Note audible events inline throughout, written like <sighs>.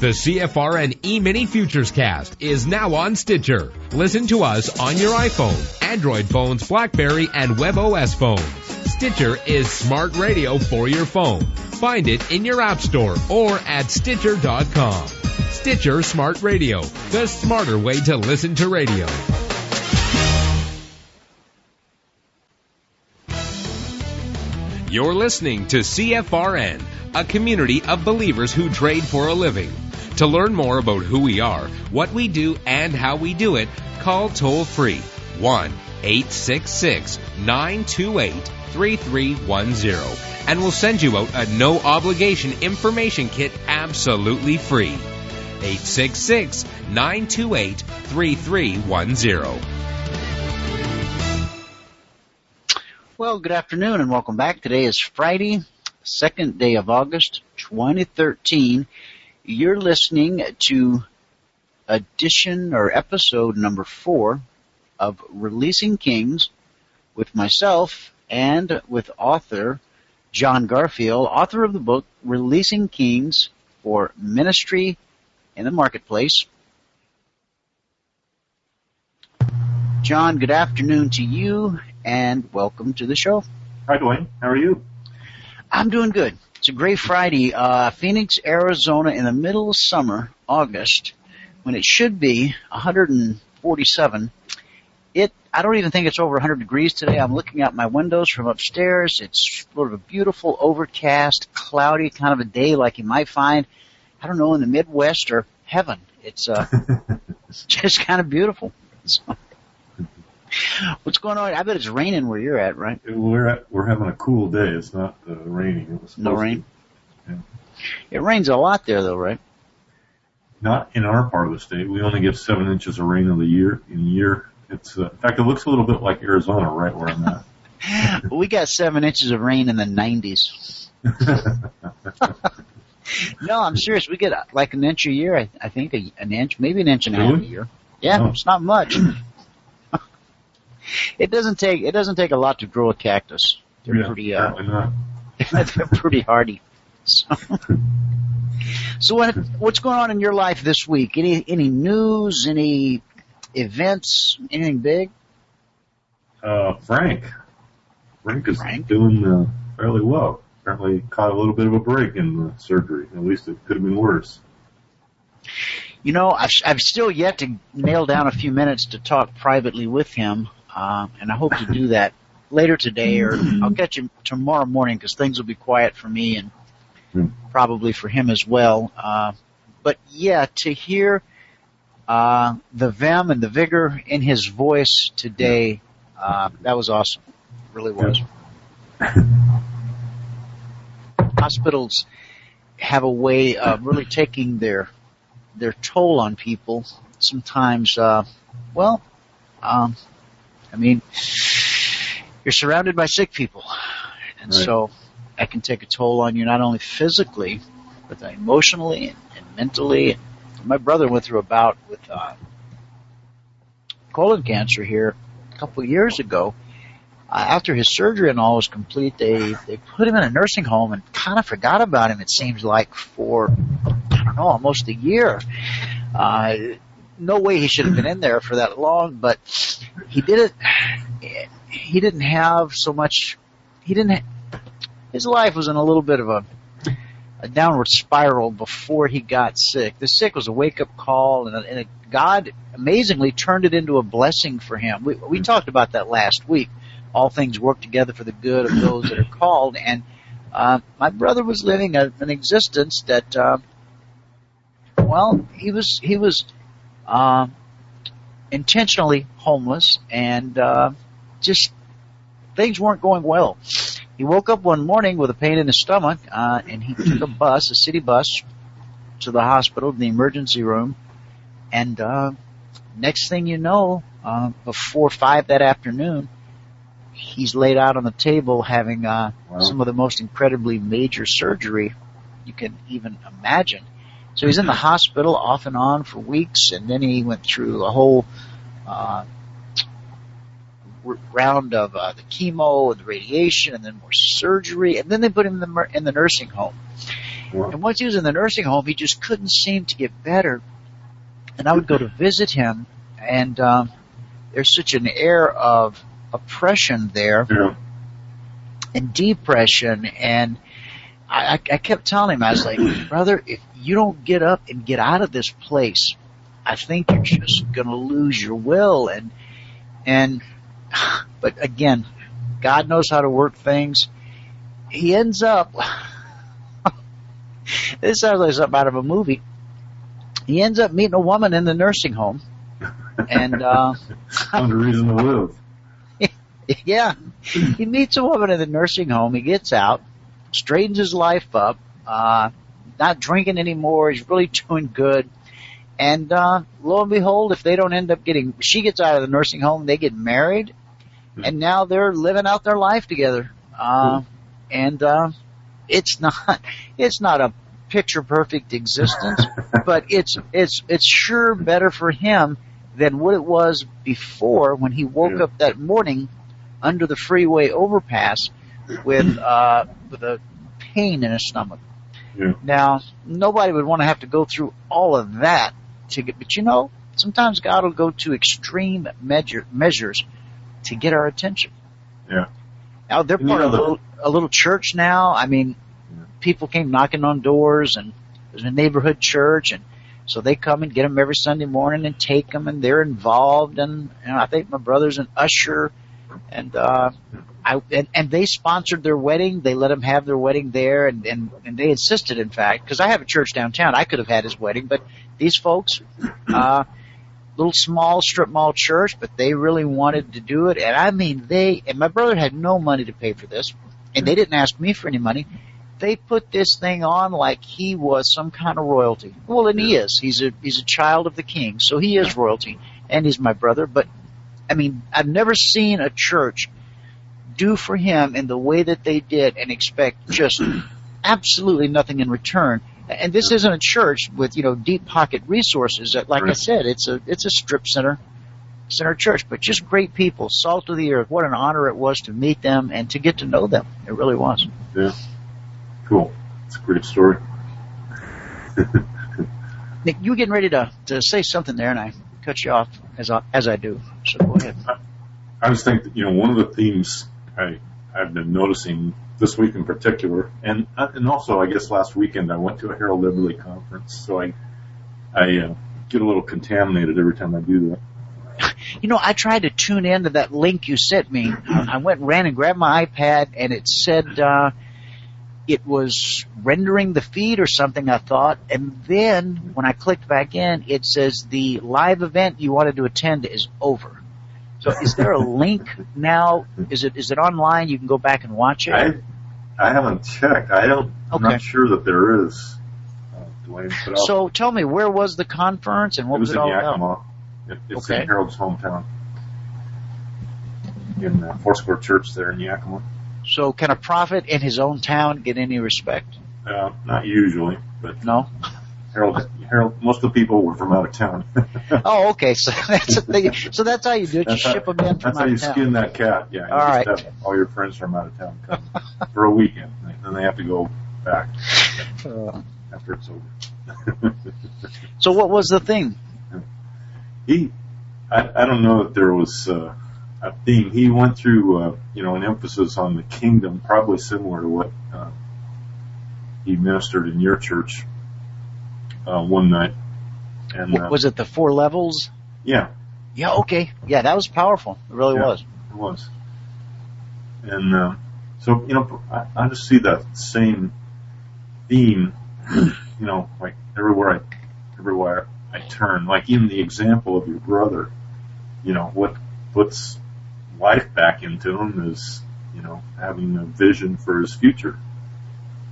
The CFRN E-mini Futures Cast is now on Stitcher. Listen to us on your iPhone, Android phones, Blackberry, and WebOS phones. Stitcher is smart radio for your phone. Find it in your app store or at Stitcher.com. Stitcher Smart Radio, the smarter way to listen to radio. You're listening to CFRN, a community of believers who trade for a living. To learn more about who we are, what we do, and how we do it, call toll free 1 866 928 3310 and we'll send you out a no obligation information kit absolutely free. 866 928 3310. Well, good afternoon and welcome back. Today is Friday, second day of August, 2013. You're listening to edition or episode number four of Releasing Kings with myself and with author John Garfield, author of the book Releasing Kings for Ministry in the Marketplace. John, good afternoon to you and welcome to the show. Hi, Dwayne. How are you? I'm doing good. It's a great Friday. Uh, Phoenix, Arizona in the middle of summer, August, when it should be 147. It, I don't even think it's over 100 degrees today. I'm looking out my windows from upstairs. It's sort of a beautiful, overcast, cloudy kind of a day like you might find, I don't know, in the Midwest or heaven. It's, uh, <laughs> <laughs> just kind of beautiful. So. <laughs> What's going on? I bet it's raining where you're at, right? We're at, we're having a cool day. It's not uh, raining. It was no rain. Yeah. It rains a lot there, though, right? Not in our part of the state. We only get seven inches of rain in the year. In a year, it's uh, in fact it looks a little bit like Arizona, right where I'm at. <laughs> we got seven inches of rain in the 90s. <laughs> no, I'm serious. We get uh, like an inch a year. I, I think a, an inch, maybe an inch and a half a year. Yeah, oh. it's not much. It doesn't take it doesn't take a lot to grow a cactus. They're yeah, pretty uh, <laughs> they're pretty hardy. So, so what what's going on in your life this week? Any any news? Any events? Anything big? Uh, Frank. Frank is Frank? doing uh, fairly well. Apparently caught a little bit of a break in the surgery. At least it could have been worse. You know, I've, I've still yet to nail down a few minutes to talk privately with him uh, and I hope to do that <laughs> later today, or I'll <clears throat> catch him tomorrow morning because things will be quiet for me and mm. probably for him as well. Uh, but yeah, to hear uh, the vim and the vigor in his voice today, uh, that was awesome. It really was. <laughs> Hospitals have a way of really taking their their toll on people. Sometimes, uh, well, um, I mean, you're surrounded by sick people. And right. so that can take a toll on you not only physically, but emotionally and, and mentally. My brother went through a bout with uh, colon cancer here a couple of years ago. Uh, after his surgery and all was complete, they they put him in a nursing home and kind of forgot about him. It seems like for I don't know almost a year. Uh, no way he should have been in there for that long, but he did it. He didn't have so much. He didn't. His life was in a little bit of a, a downward spiral before he got sick. The sick was a wake up call, and, a, and a God amazingly turned it into a blessing for him. We, we talked about that last week. All things work together for the good of those that are called, and uh, my brother was living a, an existence that, uh, well, he was he was uh, intentionally homeless and uh, just things weren't going well. He woke up one morning with a pain in his stomach, uh, and he took a <clears throat> bus, a city bus, to the hospital, the emergency room, and uh, next thing you know, uh, before five that afternoon, he's laid out on the table having uh, wow. some of the most incredibly major surgery you can even imagine. So he's in the hospital off and on for weeks, and then he went through a whole uh, round of uh, the chemo and the radiation, and then more surgery, and then they put him in the, in the nursing home. Wow. And once he was in the nursing home, he just couldn't seem to get better. And I would go to visit him, and um, there's such an air of oppression there, yeah. and depression, and I, I kept telling him, I was like, <clears throat> brother, if you don't get up and get out of this place, I think you're just gonna lose your will and, and, <sighs> but again, God knows how to work things. He ends up, <laughs> this sounds like something out of a movie. He ends up meeting a woman in the nursing home and, uh, <laughs> found a reason to live. <laughs> yeah. He meets a woman in the nursing home. He gets out straightens his life up, uh, not drinking anymore. He's really <laughs> doing good. And, uh, lo and behold, if they don't end up getting, she gets out of the nursing home, they get married, hmm. and now they're living out their life together. Uh, and, uh, it's <laughs> not, it's not a picture perfect existence, <laughs> but it's, it's, it's sure better for him than what it was before when he woke yeah. up that morning under the freeway overpass with <clears throat> uh, with a pain in his stomach. Yeah. Now, nobody would want to have to go through all of that to get, but you know, sometimes God will go to extreme measure, measures to get our attention. Yeah. Now they're part of a little, a little church now. I mean, yeah. people came knocking on doors and there's a neighborhood church and so they come and get them every Sunday morning and take them and they're involved and, and I think my brother's an usher and, uh, I, and, and they sponsored their wedding. They let him have their wedding there, and and, and they insisted, in fact, because I have a church downtown. I could have had his wedding, but these folks, uh, little small strip mall church, but they really wanted to do it. And I mean, they and my brother had no money to pay for this, and they didn't ask me for any money. They put this thing on like he was some kind of royalty. Well, and he is. He's a he's a child of the king, so he is royalty, and he's my brother. But I mean, I've never seen a church do for him in the way that they did and expect just absolutely nothing in return. And this isn't a church with, you know, deep pocket resources. Like. I said, it's a, it's a strip center, center church, but just great people, salt of the earth. What an honor it was to meet them and to get to know them. It really was. Yeah. Cool. It's a great story. <laughs> Nick, you were getting ready to, to say something there and I cut you off as I, as I do. So go ahead. I, I was thinking, you know, one of the themes I I've been noticing this week in particular, and uh, and also I guess last weekend I went to a Harold Eberle conference, so I I uh, get a little contaminated every time I do that. <laughs> You know, I tried to tune into that link you sent me. <clears throat> I went and ran and grabbed my iPad, and it said uh, it was rendering the feed or something. I thought, and then when I clicked back in, it says the live event you wanted to attend is over. So is there a link now? Is it is it online? You can go back and watch it. I I haven't checked. I don't. I'm not sure that there is. Uh, so tell me, where was the conference and what it was, was it all Yakima. about? It, it's okay. in Harold's hometown, in uh, Foursquare Church there in Yakima. So can a prophet in his own town get any respect? Uh, not usually, but no. Harold, most of the people were from out of town. <laughs> oh, okay. So <laughs> that's so that's how you do it. You ship them in from out of town. That's how you skin that cat. Yeah. all right. all your friends from out of town come for a weekend, and then they have to go back uh, after it's over. <laughs> so what was the thing? He, I, I don't know if there was uh, a theme. He went through, uh, you know, an emphasis on the kingdom, probably similar to what uh, he ministered in your church uh, one night. And uh, was it the four levels? Yeah. Yeah. Okay. Yeah, that was powerful. It really yeah, was. It was. And uh, so you know, I, I just see that same theme. <clears throat> You know, like everywhere I everywhere I turn, like even the example of your brother. You know what puts life back into him is you know having a vision for his future,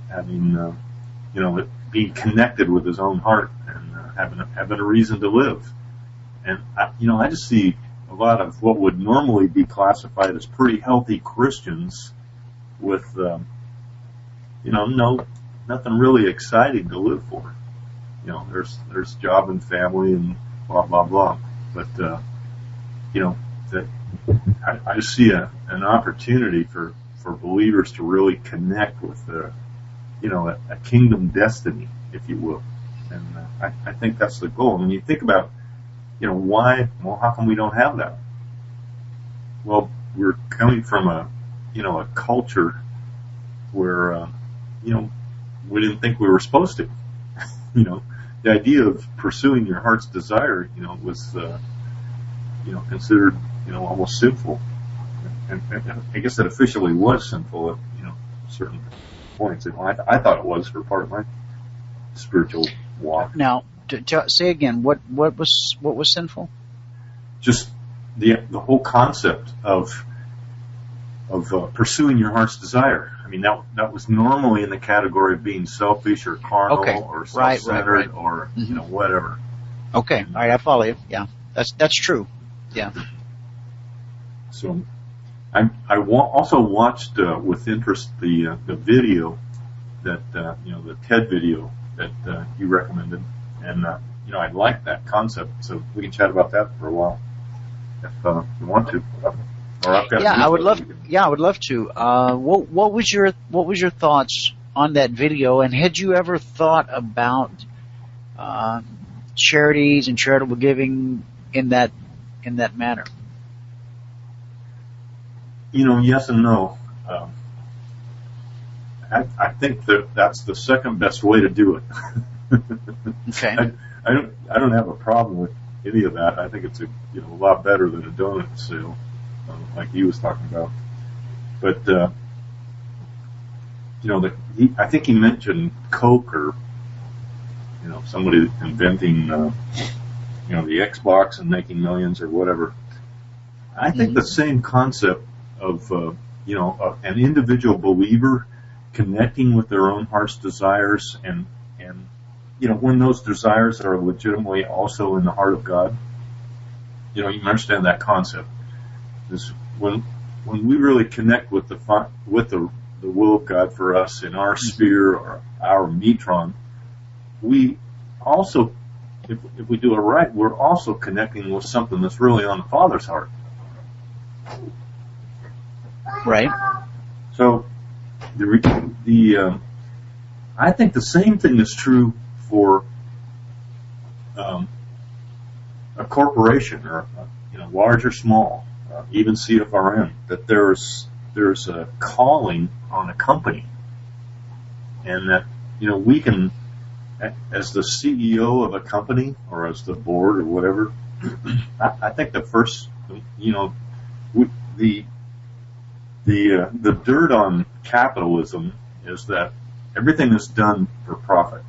having uh, you know being connected with his own heart and uh, having a, having a reason to live. And I, you know, I just see a lot of what would normally be classified as pretty healthy Christians with, um, you know, no nothing really exciting to live for. You know, there's there's job and family and blah blah blah. But uh, you know, that I, I see a, an opportunity for for believers to really connect with the you know, a, a kingdom destiny, if you will. And uh, I, I think that's the goal. And you think about, you know, why, well, how come we don't have that? Well, we're coming from a, you know, a culture where, uh, you know, we didn't think we were supposed to. <laughs> you know, the idea of pursuing your heart's desire, you know, was, uh, you know, considered, you know, almost sinful. And, and I guess that officially was sinful you know, certain points. And I, I thought it was for part of my spiritual walk. Now, to, to say again, what what was what was sinful? Just the the whole concept of of uh, pursuing your heart's desire. I mean, that that was normally in the category of being selfish or carnal Okay. or self-centered right, right. or you Mhm. know whatever. Okay, all right, I follow you. Yeah, that's that's true. Yeah. So, I I wa- also watched uh, with interest the uh, the video that uh, you know the TED video that uh, you recommended, and uh, you know I like that concept. So we can chat about that for a while if uh, you want to. Or I've got Yeah, I would love. can- Yeah, I would love to. Uh, what what was your what was your thoughts on that video? And had you ever thought about uh, charities and charitable giving in that in that manner? You know, yes and no. Um, I, I think that that's the second best way to do it. <laughs> Okay. I, I don't I don't have a problem with any of that. I think it's a you know a lot better than a donut sale, um, like he was talking about. But uh, you know, the, he, I think he mentioned Coke or you know somebody inventing uh, you know the Xbox and making millions or whatever. I think Mhm. the same concept of uh, you know an individual believer connecting with their own heart's desires and and you know when those desires are legitimately also in the heart of God. You know, you understand that concept. This when when we really connect with the with the the will of God for us in our sphere or our metron, we also if, if we do it right, we're also connecting with something that's really on the Father's heart. Right. So the the um, I think the same thing is true for um, a corporation or uh, you know large or small, uh, even CFRN. That there's there's a calling on a company, and that you know we can as the CEO of a company or as the board or whatever. <clears throat> I, I think the first you know we, the the uh, the dirt on capitalism is that everything is done for profit.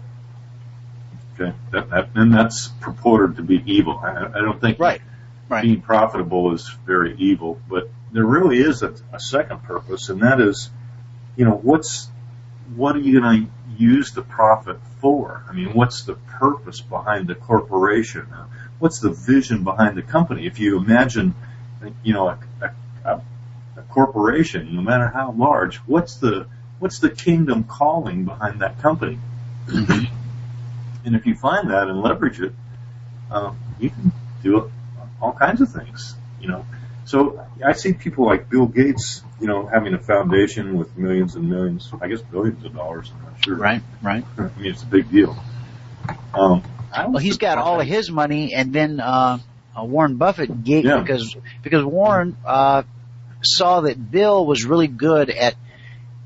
Okay, that, that and that's purported to be evil. I, I don't think Right. Right. being profitable is very evil, but there really is a, a second purpose, and that is, you know, what's what are you going to use the profit for? I mean, what's the purpose behind the corporation? What's the vision behind the company? If you imagine, you know, a a corporation, no matter how large, what's the what's the kingdom calling behind that company? and if you find that and leverage it, um, you can do all kinds of things. You know, so I see people like Bill Gates, you know, having a foundation with millions and millions, I guess billions of dollars. I'm not sure. Right. Right. <laughs> I mean, it's a big deal. Um, Well, he's got all of his money, and then uh, uh, Warren Buffett gave Yeah. because because Warren uh, saw that Bill was really good at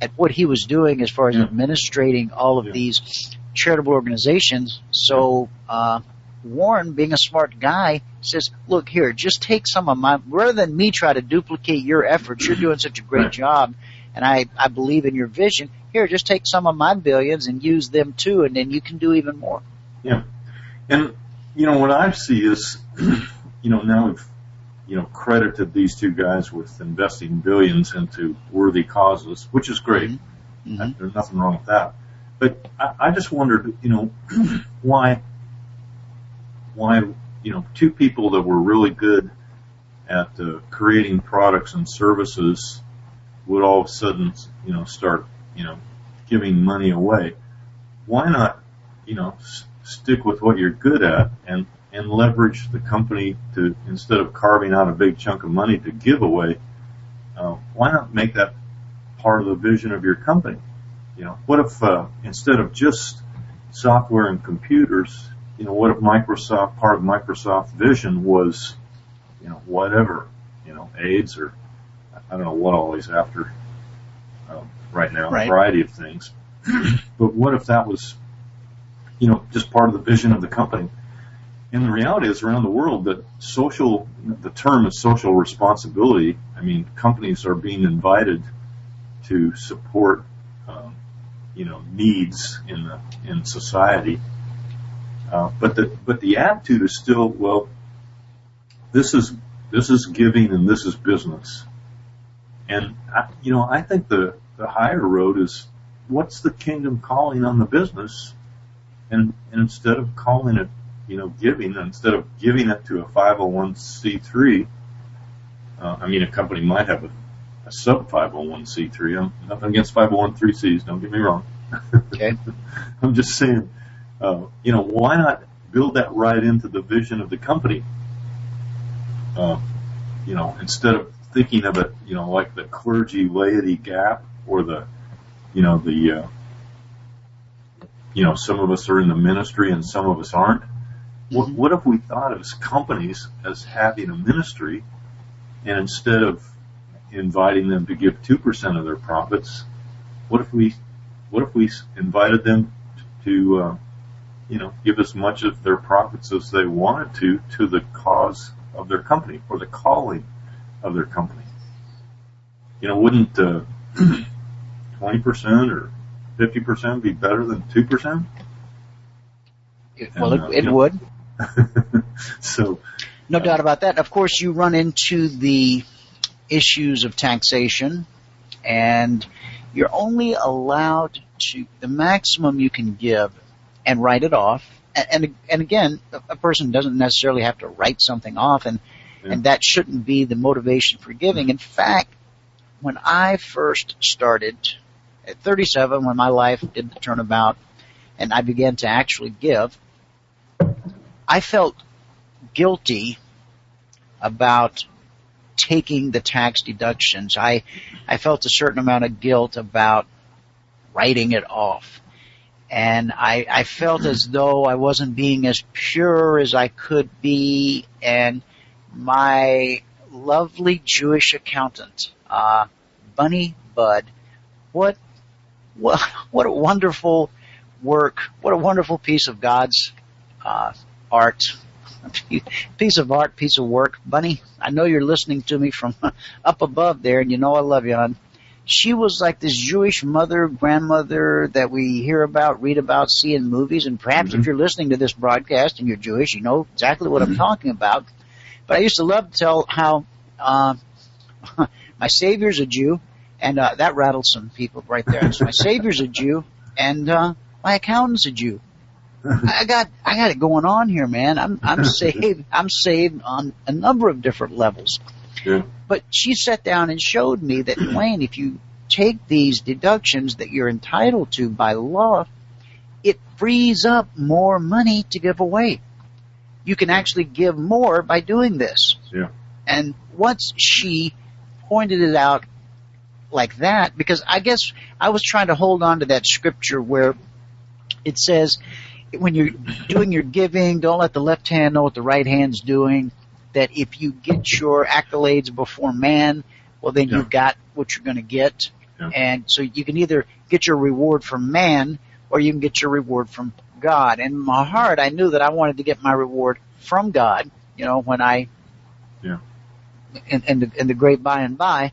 at what he was doing as far as Yeah. administrating all of Yeah. these charitable organizations. So uh, Warren, being a smart guy, says, "Look here, just take some of my rather than me try to duplicate your efforts. You're doing such a great Right. job, and I I believe in your vision. Here, just take some of my billions and use them too, and then you can do even more." Yeah, and you know what I see is, <clears throat> you know, now we've you know credited these two guys with investing billions into worthy causes, which is great. Mhm. There's nothing wrong with that. But I, I just wondered, you know, <clears throat> why, why, you know, two people that were really good at uh, creating products and services would all of a sudden, you know, start, you know, giving money away. Why not, you know, s- stick with what you're good at and and leverage the company to instead of carving out a big chunk of money to give away, uh, why not make that part of the vision of your company? You know, what if uh, instead of just software and computers, you know, what if Microsoft part of Microsoft vision was, you know, whatever, you know, AIDS or I don't know what all he's after um, right now, Right. a variety of things. <clears throat> but what if that was, you know, just part of the vision of the company? And the reality is around the world that social, the term is social responsibility. I mean, companies are being invited to support, um, you know, needs in the, in society. Uh, but the, but the attitude is still, well, this is, this is giving and this is business. And, I, you know, I think the, the higher road is what's the kingdom calling on the business? And, and instead of calling it, you know, giving, instead of giving it to a 501c3, uh, I mean, a company might have a, a sub 501c3. I'm nothing against 501c3s, don't get me wrong. Okay. <laughs> I'm just saying, uh, you know, why not build that right into the vision of the company? Uh, you know, instead of thinking of it, you know, like the clergy laity gap or the, you know, the, uh, you know, some of us are in the ministry and some of us aren't. What, what if we thought of companies as having a ministry and instead of inviting them to give 2% of their profits, what if we, what if we invited them to, uh, you know, give as much of their profits as they wanted to to the cause of their company or the calling of their company. You know, wouldn't uh, <clears throat> twenty percent or fifty percent be better than two percent? Well, And, uh, it, it yeah. <laughs> so, No uh, doubt about that. Of course, you run into the issues of taxation, and you're only allowed to the maximum you can give and write it off. And and, and again, a, a person doesn't necessarily have to write something off, and Yeah. and that shouldn't be the motivation for giving. Mm-hmm. In fact, when I first started at 37, when my life did the turnabout, and I began to actually give, I felt guilty about taking the tax deductions. I, I felt a certain amount of guilt about writing it off. And I, I felt as <clears throat> though I wasn't being as pure as I could be and my lovely Jewish accountant, uh, Bunny Bud, what, what, <laughs> what a wonderful work, what a wonderful piece of God's, uh, art piece of art, piece of work. Bunny, I know you're listening to me from <laughs> up above there, and you know I love you, hon. She was like this Jewish mother, grandmother that we hear about, read about, see in movies, and perhaps Mhm. if you're listening to this broadcast and you're Jewish, you know exactly what I'm talking about. But I used to love to tell how uh, <laughs> my Savior's a Jew, and uh, that rattled some people right there. So my Savior's a Jew, and uh, my accountant's a Jew. <laughs> I got I got it going on here, man. I'm I'm <laughs> saved. I'm saved on a number of different levels. yeah, But she sat down and showed me that <clears throat> Wayne, if you take these deductions that you're entitled to by law, it frees up more money to give away. You can actually give more by doing this. Yeah. And once she pointed it out like that, because I guess I was trying to hold on to that scripture where it says, when you're doing your giving, don't let the left hand know what the right hand's doing. That if you get your accolades before man, well then Yeah. you've got what you're going to get. Yeah. And so you can either get your reward from man or you can get your reward from God. And in my heart, I knew that I wanted to get my reward from God, you know, when I, Yeah. in, in the, in the great by and by.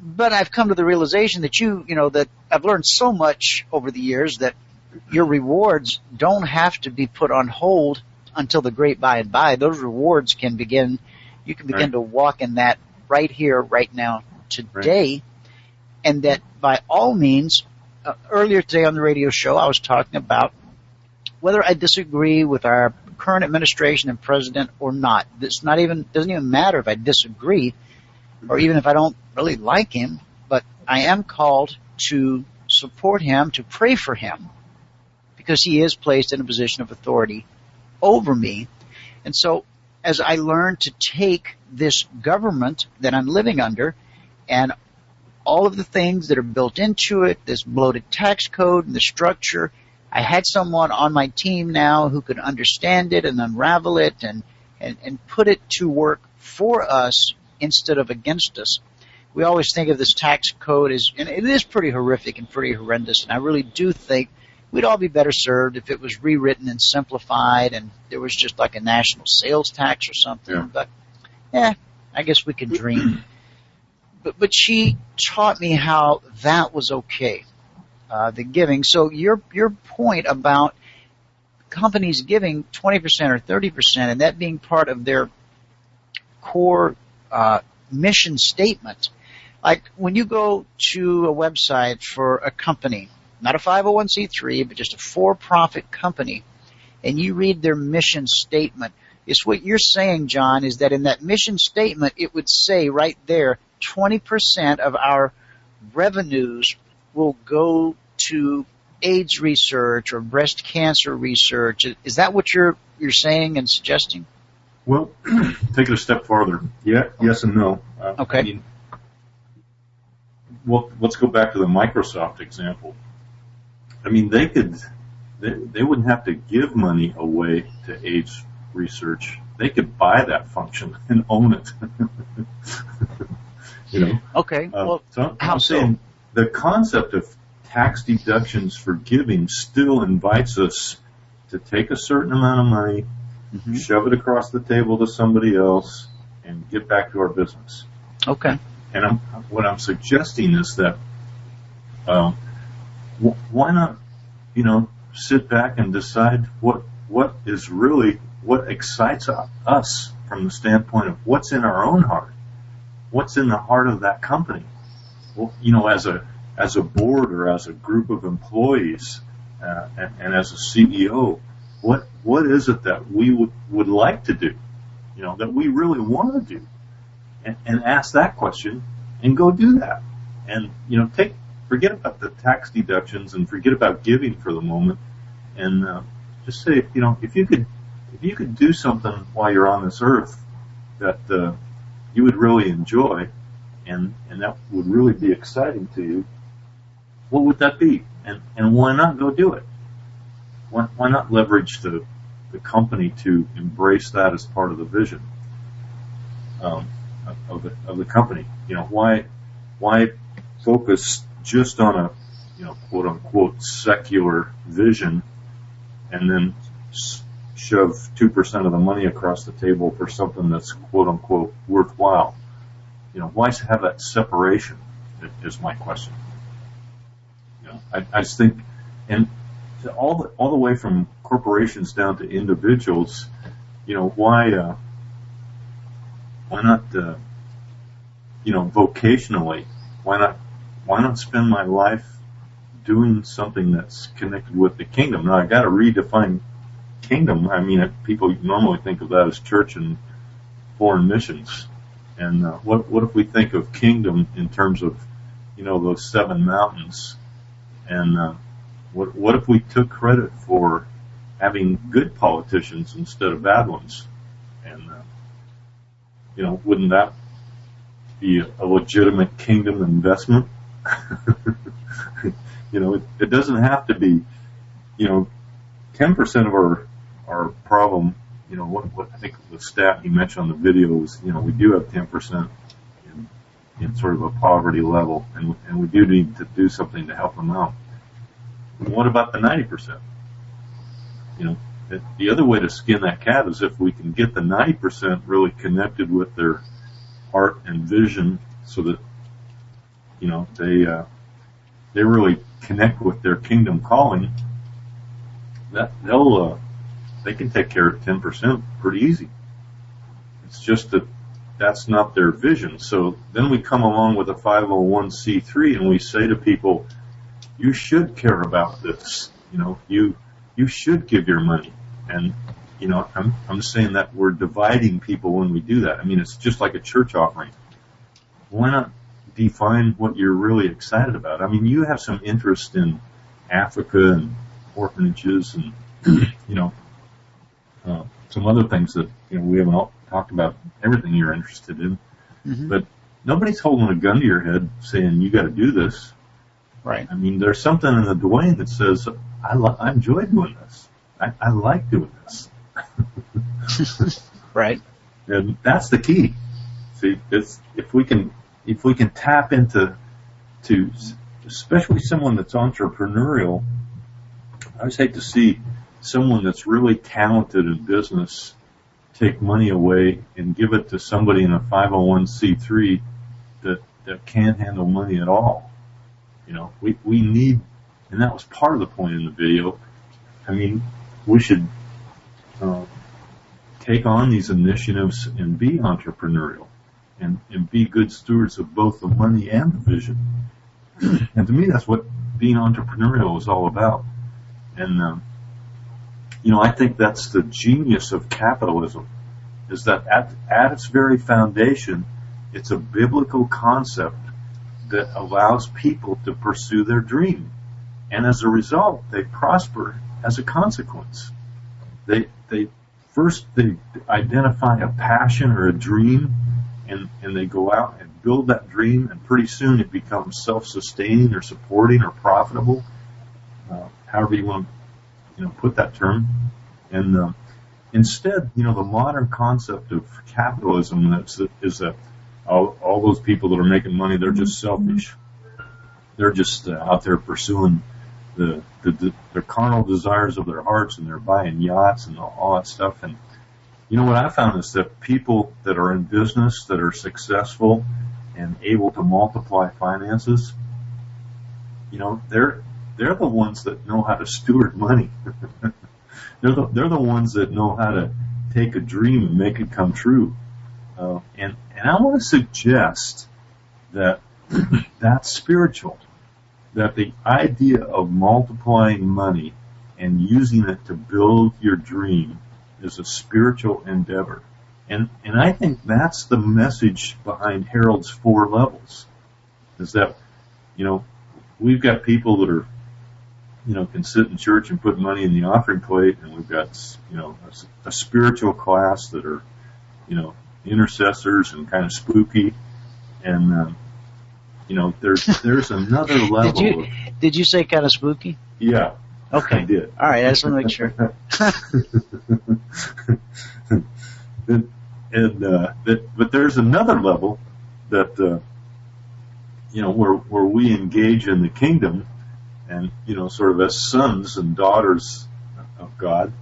But I've come to the realization that you, you know, that I've learned so much over the years that your rewards don't have to be put on hold until the great by and by. Those rewards can begin, you can begin Right. to walk in that right here, right now, today. And that by all means, uh, earlier today on the radio show, I was talking about whether I disagree with our current administration and president or not. It's not even, doesn't even matter if I disagree or even if I don't really like him, but I am called to support him, to pray for him, because he is placed in a position of authority over me. And so as I learn to take this government that I'm living under and all of the things that are built into it, this bloated tax code and the structure. I had someone on my team now who could understand it and unravel it and, and, and put it to work for us instead of against us. We always think of this tax code as, and it is pretty horrific and pretty horrendous, and I really do think we'd all be better served if it was rewritten and simplified and there was just like a national sales tax or something. Yeah. But, yeah, I guess we could dream. <clears throat> but, but she taught me how that was okay. Uh, the giving. So your, your point about companies giving 20% or 30% and that being part of their core, uh, mission statement. Like when you go to a website for a company, not a 501c3, but just a for-profit company, and you read their mission statement, it's what you're saying, John, is that in that mission statement, it would say right there, 20% of our revenues will go to AIDS research or breast cancer research. Is that what you're you're saying and suggesting? Well, <clears throat> take it a step farther. Yeah, yes and no. Uh, okay. I mean, well, let's go back to the Microsoft example. I mean, they could, they, they wouldn't have to give money away to AIDS research. They could buy that function <laughs> and own it. <laughs> you know? Okay. Uh, well, so I'm saying so? the concept of tax deductions for giving still invites us to take a certain amount of money, mm-hmm. shove it across the table to somebody else, and get back to our business. Okay. And I'm, what I'm suggesting is that, um, why not, you know, sit back and decide what what is really what excites us from the standpoint of what's in our own heart, what's in the heart of that company. Well, you know, as a as a board or as a group of employees, uh, and, and as a CEO, what what is it that we would would like to do? You know, that we really want to do and, and ask that question and go do that. And, you know, take, forget about the tax deductions and forget about giving for the moment and, uh, just say, you know, if you could, if you could do something while you're on this earth that, uh, you would really enjoy and, and that would really be exciting to you, what would that be? And, and why not go do it? Why, why not leverage the, the company to embrace that as part of the vision? Um, of the of the company. You know, why why focus just on a you know quote unquote secular vision and then shove two percent of the money across the table for something that's quote unquote worthwhile. You know, why have that separation? Is my question. You know, I, I just think, and all the all the way from corporations down to individuals, you know, why uh, why not, uh, you know, vocationally, why not, why not spend my life doing something that's connected with the kingdom? Now I've gotta redefine kingdom. I mean, people normally think of that as church and foreign missions. And uh, what what if we think of kingdom in terms of, you know, those seven mountains? And uh, what what if we took credit for having good politicians instead of bad ones? And uh, you know, wouldn't that be a legitimate kingdom investment? <laughs> you know, it, it doesn't have to be, you know, 10% of our, our problem, you know, what, what I think the stat you mentioned on the video is, you know, we do have 10% in, in sort of a poverty level and, and we do need to do something to help them out. What about the 90%? You know, the other way to skin that cat is if we can get the 90% really connected with their heart and vision so that, you know, they, uh, they really connect with their kingdom calling, that they'll, uh, they can take care of 10% pretty easy. It's just that that's not their vision. So then we come along with a 501c3 and we say to people, you should care about this. You know, you, you should give your money. And, you know, I'm, I'm saying that we're dividing people when we do that. I mean, it's just like a church offering. Why not define what you're really excited about? I mean, you have some interest in Africa and orphanages and, <clears throat> you know, uh, some other things that, you know, we haven't all talked about everything you're interested in. Mm-hmm. But nobody's holding a gun to your head saying you got to do this. Right. I mean, there's something in the Dwayne that says I, li- I enjoy doing this. I, I like doing this. <laughs> right. And that's the key. See, it's, if we can, if we can tap into, to, especially someone that's entrepreneurial, I always hate to see someone that's really talented in business take money away and give it to somebody in a 501c3 that, that can't handle money at all. You know, we, we need, and that was part of the point in the video. I mean, we should, uh, take on these initiatives and be entrepreneurial and, and be good stewards of both the money and the vision. <clears throat> and to me, that's what being entrepreneurial is all about. And, um, you know, I think that's the genius of capitalism is that at, at its very foundation, it's a biblical concept that allows people to pursue their dream. And as a result, they prosper as a consequence. They, they, first they identify a passion or a dream and, and they go out and build that dream and pretty soon it becomes self-sustaining or supporting or profitable, uh, however you want you know, put that term. And, uh, instead, you know, the modern concept of capitalism that's, is that all, all those people that are making money, they're just selfish. They're just uh, out there pursuing the, the, the their carnal desires of their hearts and they're buying yachts and all that stuff. And you know what I found is that people that are in business that are successful and able to multiply finances, you know, they're they're the ones that know how to steward money. <laughs> they're the they're the ones that know how to take a dream and make it come true. Uh, and and I want to suggest that <clears throat> that's spiritual that the idea of multiplying money and using it to build your dream is a spiritual endeavor. And, and I think that's the message behind Harold's four levels. Is that, you know, we've got people that are, you know, can sit in church and put money in the offering plate and we've got, you know, a, a spiritual class that are, you know, intercessors and kind of spooky. And, um, you know, there's there's another level. did you did you say kind of spooky? Yeah. Okay. I did. All right, I just want to make sure. <laughs> and and uh, that, but there's another level that uh, you know where where we engage in the kingdom, and you know, sort of as sons and daughters of God,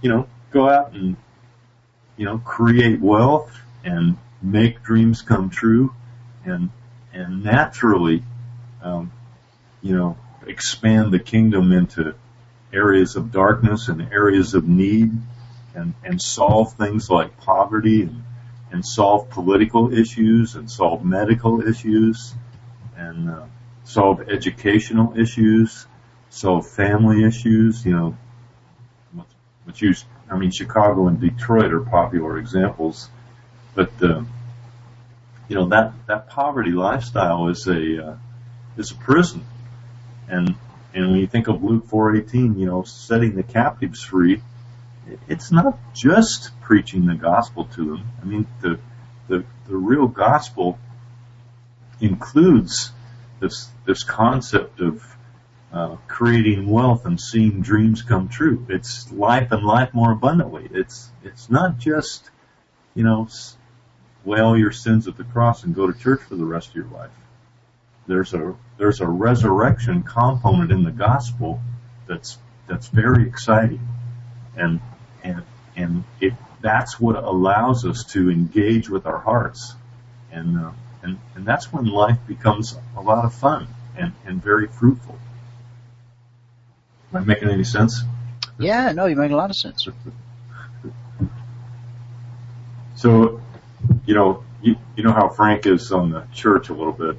you know, go out and you know create wealth and make dreams come true, and and naturally, um, you know, expand the kingdom into areas of darkness and areas of need and, and solve things like poverty and, and solve political issues and solve medical issues and uh, solve educational issues, solve family issues, you know, which use, I mean, Chicago and Detroit are popular examples, but, uh, you know that that poverty lifestyle is a uh, is a prison, and when you think of Luke 4:18, you know, setting the captives free, it's not just preaching the gospel to them. I mean, the the the real gospel includes this this concept of uh, creating wealth and seeing dreams come true. It's life and life more abundantly. It's it's not just you know all your sins at the cross and go to church for the rest of your life. There's a there's a resurrection component in the gospel that's that's very exciting, and and and it that's what allows us to engage with our hearts, and uh, and and that's when life becomes a lot of fun and and very fruitful. Am I making any sense? Yeah, no, you make a lot of sense. So you know, you, you know how Frank is on the church a little bit.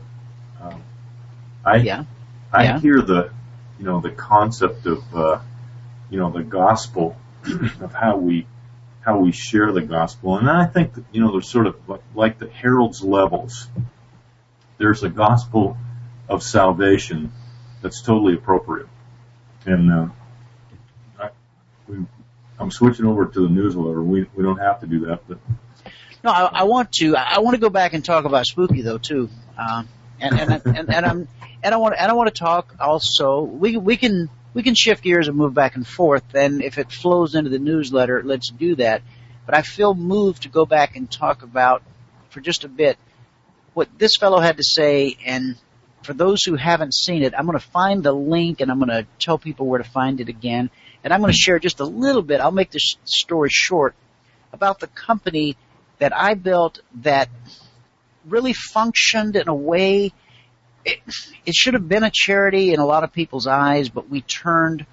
I yeah. I yeah. hear the you know the concept of uh, you know the gospel <clears throat> of how we how we share the gospel, and I think that, you know there's sort of like, like the Harold's levels. There's a gospel of salvation that's totally appropriate, and uh, I, we, I'm switching over to the newsletter. We we don't have to do that, but No, I, I want to. I want to go back and talk about spooky though too, uh, and and and, and I'm and I want and I want to talk also. We we can we can shift gears and move back and forth. And if it flows into the newsletter, let's do that. But I feel moved to go back and talk about for just a bit what this fellow had to say. And for those who haven't seen it, I'm going to find the link and I'm going to tell people where to find it again. And I'm going to hmm. share just a little bit. I'll make this story short about the company that I built that really functioned in a way it, it should have been a charity in a lot of people's eyes, but we turned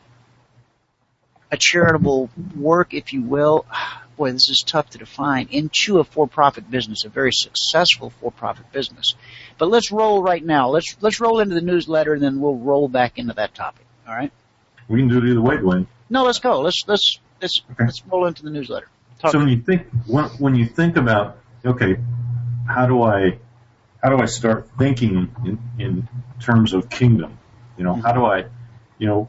a charitable work, if you will, <sighs> boy, this is tough to define, into a for-profit business, a very successful for-profit business. But let's roll right now. Let's let's roll into the newsletter, and then we'll roll back into that topic. All right? We can do it either way, DeWayne. No, let's go. Let's let's let's okay. let's roll into the newsletter. Talk so when you think when, when you think about okay, how do I how do I start thinking in, in terms of kingdom? You know, how do I, you know,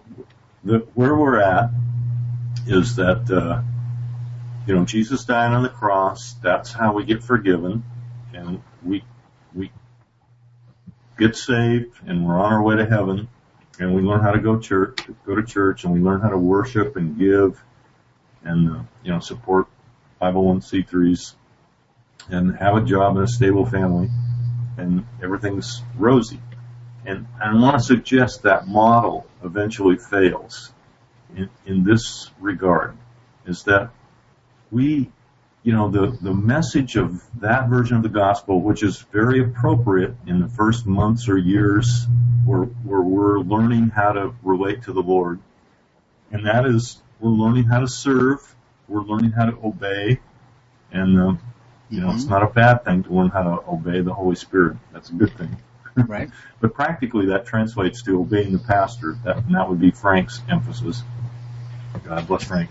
the, where we're at is that, uh, you know, Jesus died on the cross. That's how we get forgiven, and we we get saved, and we're on our way to heaven, and we learn how to go church, go to church, and we learn how to worship and give, and uh, you know, support 501c3s, and have a job and a stable family and everything's rosy. And I want to suggest that model eventually fails in, in this regard is that we, you know, the, the message of that version of the gospel, which is very appropriate in the first months or years where, where we're learning how to relate to the Lord. And that is, we're learning how to serve, we're learning how to obey, and uh, you know, mm-hmm. it's not a bad thing to learn how to obey the Holy Spirit. That's a good thing. <laughs> Right. but practically that translates to obeying the pastor. That, that would be Frank's emphasis. God bless Frank.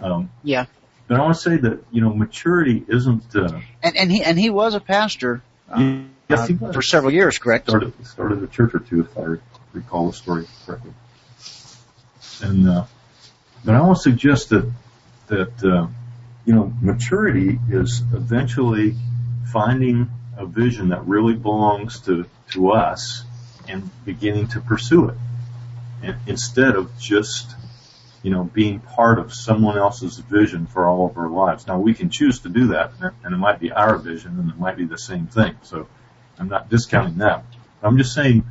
Um, yeah. But I want to say that, you know, maturity isn't, uh, and, and he, and he was a pastor, uh, yes, he was. for several years, correct? Started, started a church or two, if I recall the story correctly. And, uh, but I want to suggest that, that, uh, you know, maturity is eventually finding a vision that really belongs to, to us and beginning to pursue it. And instead of just, you know, being part of someone else's vision for all of our lives. Now we can choose to do that and it might be our vision and it might be the same thing. So I'm not discounting that. I'm just saying,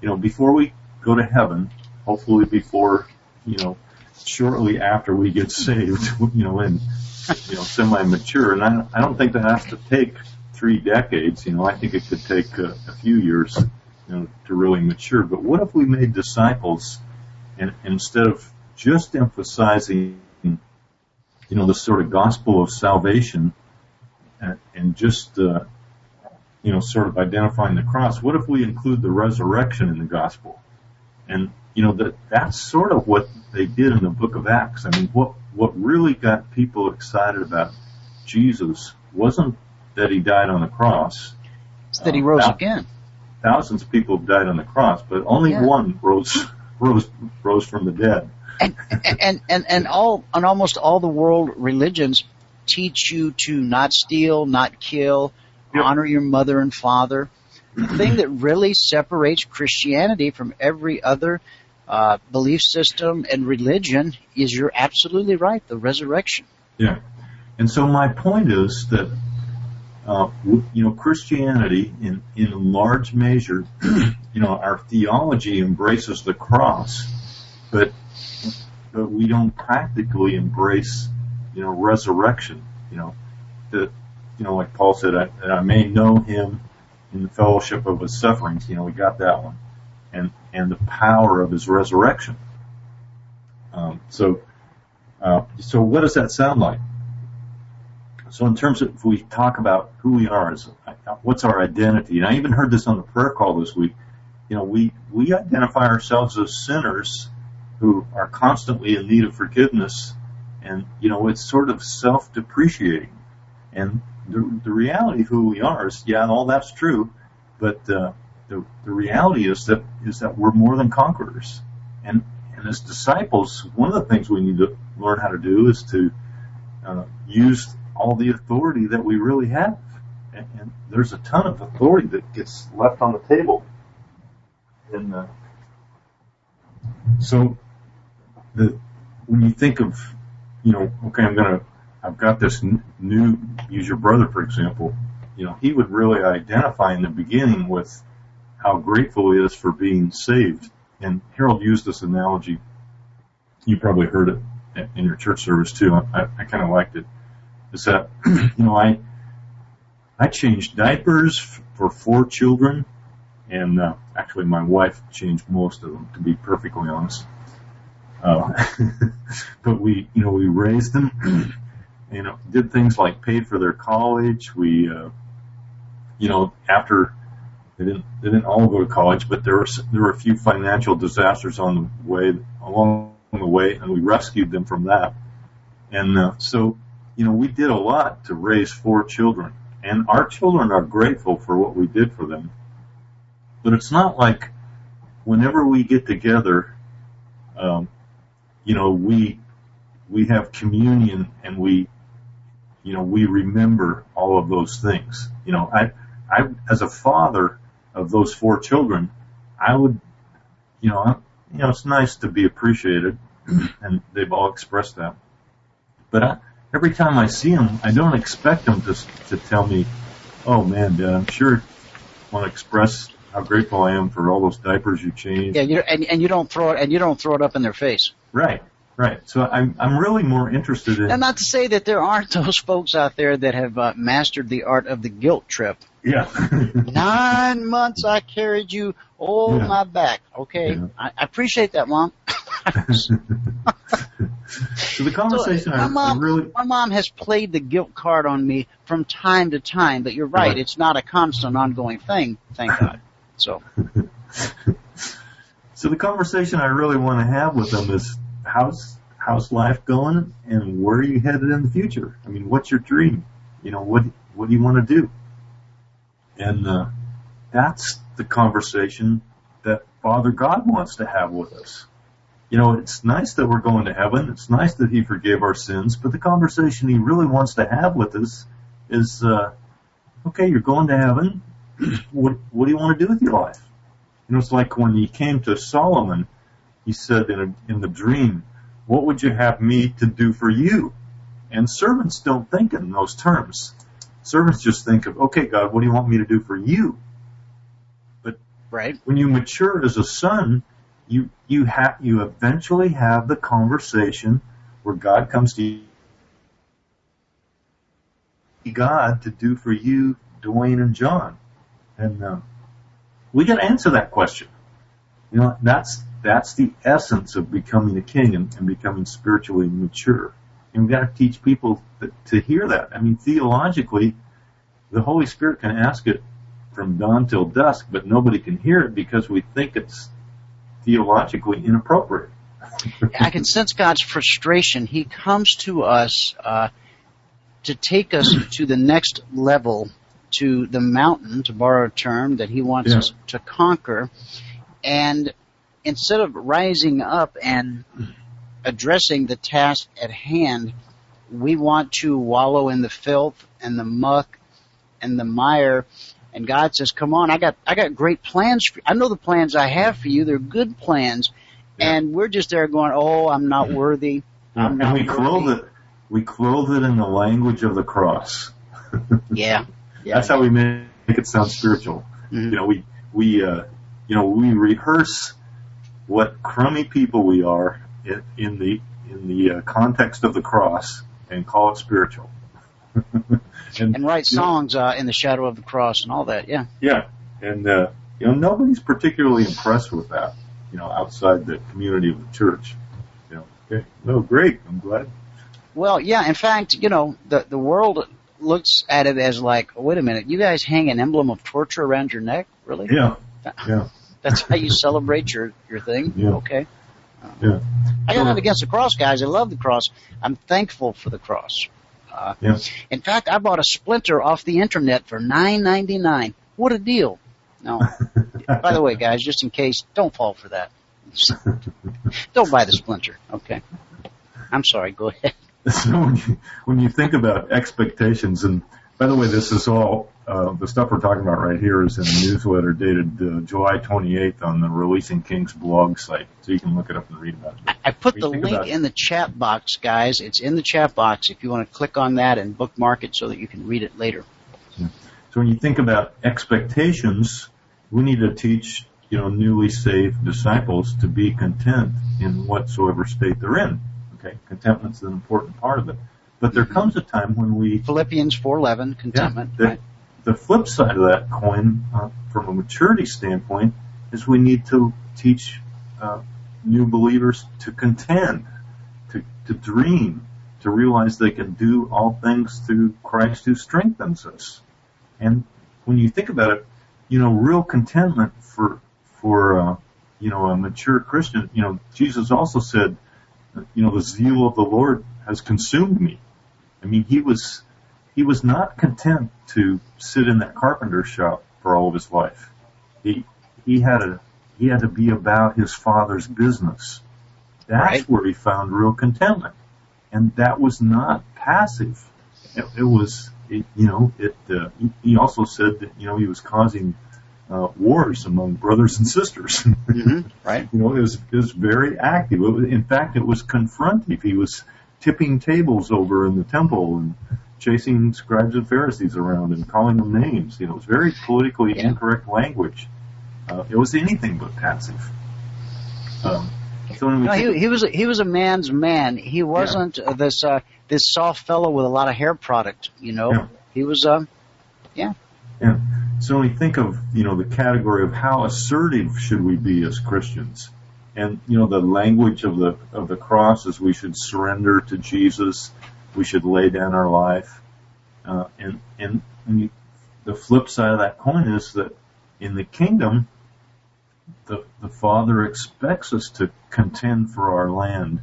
you know, before we go to heaven, hopefully before, you know, shortly after we get saved, <laughs> you know, and you know, semi-mature. And I, I don't think that has to take three decades. You know, I think it could take a, a few years, you know, to really mature. But what if we made disciples and instead of just emphasizing, you know, the sort of gospel of salvation and, and just, uh, you know, sort of identifying the cross, what if we include the resurrection in the gospel? And, you know, that, that's sort of what they did in the book of Acts. I mean, what, what really got people excited about Jesus wasn't that he died on the cross. It's that he rose uh, again. Thousands of people have died on the cross, but only yeah. one rose, <laughs> rose, rose from the dead. And, and, and, and all, and almost all the world religions teach you to not steal, not kill, yep. honor your mother and father. The thing that really separates Christianity from every other uh, belief system and religion is you're absolutely right, the resurrection. Yeah. And so my point is that, uh, you know, Christianity in, in large measure, <clears throat> you know, our theology embraces the cross, but, but we don't practically embrace, you know, resurrection, you know, that, you know, like Paul said, I, I may know him in the fellowship of his sufferings, you know, we got that one and, and the power of his resurrection. Um, so, uh, so what does that sound like? So in terms of, if we talk about who we are, as, what's our identity, and I even heard this on the prayer call this week, you know, we, we identify ourselves as sinners who are constantly in need of forgiveness, and, you know, it's sort of self-depreciating. And the, the reality of who we are is, yeah, all that's true, but, uh, the, the reality is that is that we're more than conquerors. And and as disciples, one of the things we need to learn how to do is to uh, use all the authority that we really have. And, and there's a ton of authority that gets left on the table. And uh, so, the when you think of, you know, okay, I'm gonna, I've got this new, use your brother for example, you know, he would really identify in the beginning with how grateful he is for being saved. And Harold used this analogy. You probably heard it in your church service too. I, I kind of liked it. Is that, <clears throat> you know, I, I changed diapers for four children and, uh, actually my wife changed most of them to be perfectly honest. Uh, <laughs> but we, you know, we raised them, you know, did things like paid for their college. We, uh, you know, after they didn't, they didn't all go to college, but there were, there were a few financial disasters on the way, along the way, and we rescued them from that. And, uh, so, you know, we did a lot to raise four children and our children are grateful for what we did for them. But it's not like whenever we get together, um, you know, we, we have communion and we, you know, we remember all of those things. You know, I, I, as a father of those four children, I would, you know, I, you know, it's nice to be appreciated <clears throat> and they've all expressed that. But I, every time I see them, I don't expect them to, to tell me, oh man, Dad, I'm sure want to express how grateful I am for all those diapers you changed. Yeah, you and and you don't throw it and you don't throw it up in their face. Right, right. So I'm I'm really more interested in. And not to say that there aren't those folks out there that have uh, mastered the art of the guilt trip. Yeah. <laughs> Nine months I carried you on Yeah. my back. Okay, Yeah. I, I appreciate that, mom. <laughs> so the conversation my I, I mom, really my mom has played the guilt card on me from time to time, but you're right, Right. it's not a constant, ongoing thing. Thank God. So, <laughs> so the conversation I really want to have with them is how's how's life going and where are you headed in the future? I mean, what's your dream? You know, what what do you want to do? And uh, that's the conversation that Father God wants to have with us. You know, it's nice that we're going to heaven. It's nice that He forgave our sins, but the conversation He really wants to have with us is, uh, okay, you're going to heaven. <clears throat> what what do you want to do with your life? You know, it's like when He came to Solomon, He said in a, in the dream, "What would you have me to do for you?" And servants don't think in those terms. Servants just think of, okay, God, what do you want me to do for you? But right? when you mature as a son, you you have you eventually have the conversation where God comes to you, God to do for you, DeWayne and John, and uh, we got to answer that question. You know, that's that's the essence of becoming a king and, and becoming spiritually mature. And we've got to teach people that, to hear that. I mean, theologically, the Holy Spirit can ask it from dawn till dusk, but nobody can hear it because we think it's theologically inappropriate. <laughs> I can sense God's frustration. He comes to us uh, to take us <clears throat> to the next level, to the mountain, to borrow a term that He wants Yeah. us to conquer. And instead of rising up and addressing the task at hand, we want to wallow in the filth and the muck and the mire. And God says, "Come on, I got I got great plans for you. I know the plans I have for you. They're good plans." Yeah. And we're just there going, "Oh, I'm not worthy. I'm and not we clothe it, we clothe it in the language of the cross. <laughs> Yeah, yeah. That's how we make it sound spiritual. Mhm. You know, we we uh, you know we rehearse what crummy people we are in, in the in the uh, context of the cross and call it spiritual. and, <laughs> and write songs uh, in the shadow of the cross and all that. Yeah, Yeah, and uh, you know nobody's particularly impressed with that. You know, outside the community of the church. You know, okay, no, great. I'm glad. Well, yeah. In fact, you know, the the world looks at it as like, wait a minute, you guys hang an emblem of torture around your neck, really? Yeah, <laughs> yeah, That's how you celebrate your your thing? Yeah. Okay. yeah, I got nothing against the cross, guys. I love the cross. I'm thankful for the cross. Uh, yeah. in fact, I bought a splinter off the internet for nine ninety nine. What a deal! No, <laughs> by the way, guys, just in case, don't fall for that. don't buy the splinter. Okay. I'm sorry. Go ahead. <laughs> so when you, when you think about expectations, and by the way, this is all uh, the stuff we're talking about right here is in a newsletter dated uh, July 28th on the Releasing Kings blog site, so you can look it up and read about it. I put the link in the chat box, guys. It's in the chat box if you want to click on that and bookmark it so that you can read it later. Yeah. So when you think about expectations, we need to teach, you know, newly saved disciples to be content in whatsoever state they're in. Okay, contentment's an important part of it. But there comes a time when we Philippians 4:11 contentment. Yeah, right the flip side of that coin, uh, from a maturity standpoint, is we need to teach uh, new believers to contend, to, to dream, to realize they can do all things through Christ who strengthens us. And when you think about it, you know, real contentment for for uh, you know a mature Christian. You know, Jesus also said, you know, the zeal of the Lord has consumed me. I mean, he was he was not content to sit in that carpenter shop for all of his life. He he had a he had to be about his father's business. That's right. where he found real contentment, and that was not passive. It, it was, it, you know, it. Uh, he also said that you know he was causing uh, wars among brothers and sisters. <laughs> mm-hmm. Right. you know, it was it was very active. Was, in fact, it was confrontive. He was tipping tables over in the temple and chasing scribes and Pharisees around and calling them names. You know, it was very politically yeah. incorrect language. Uh, it was anything but passive. Um, so no, he, he was he was a man's man. He wasn't yeah. this uh, this soft fellow with a lot of hair product. You know, yeah. he was. Uh, yeah. Yeah. So when we think of you know the category of how assertive should we be as Christians, and you know the language of the of the cross is we should surrender to Jesus we should lay down our life. Uh, and and, and you, the flip side of that coin is that in the kingdom, the the Father expects us to contend for our land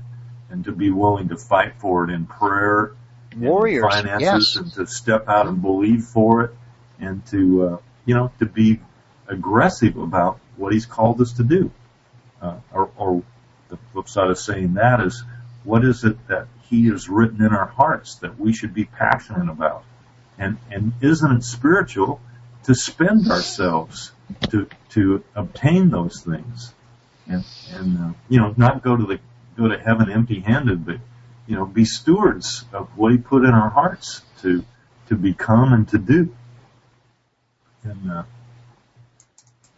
and to be willing to fight for it in prayer, warriors, finances, yes. and to step out and believe for it, and to uh, you know to be aggressive about what He's called us to do. Uh, or, or the flip side of saying that is, what is it that he has written in our hearts that we should be passionate about. And, and isn't it spiritual to spend ourselves to, to obtain those things? And, and, uh, you know, not go to the, go to heaven empty handed, but, you know, be stewards of what he put in our hearts to, to become and to do. And, uh,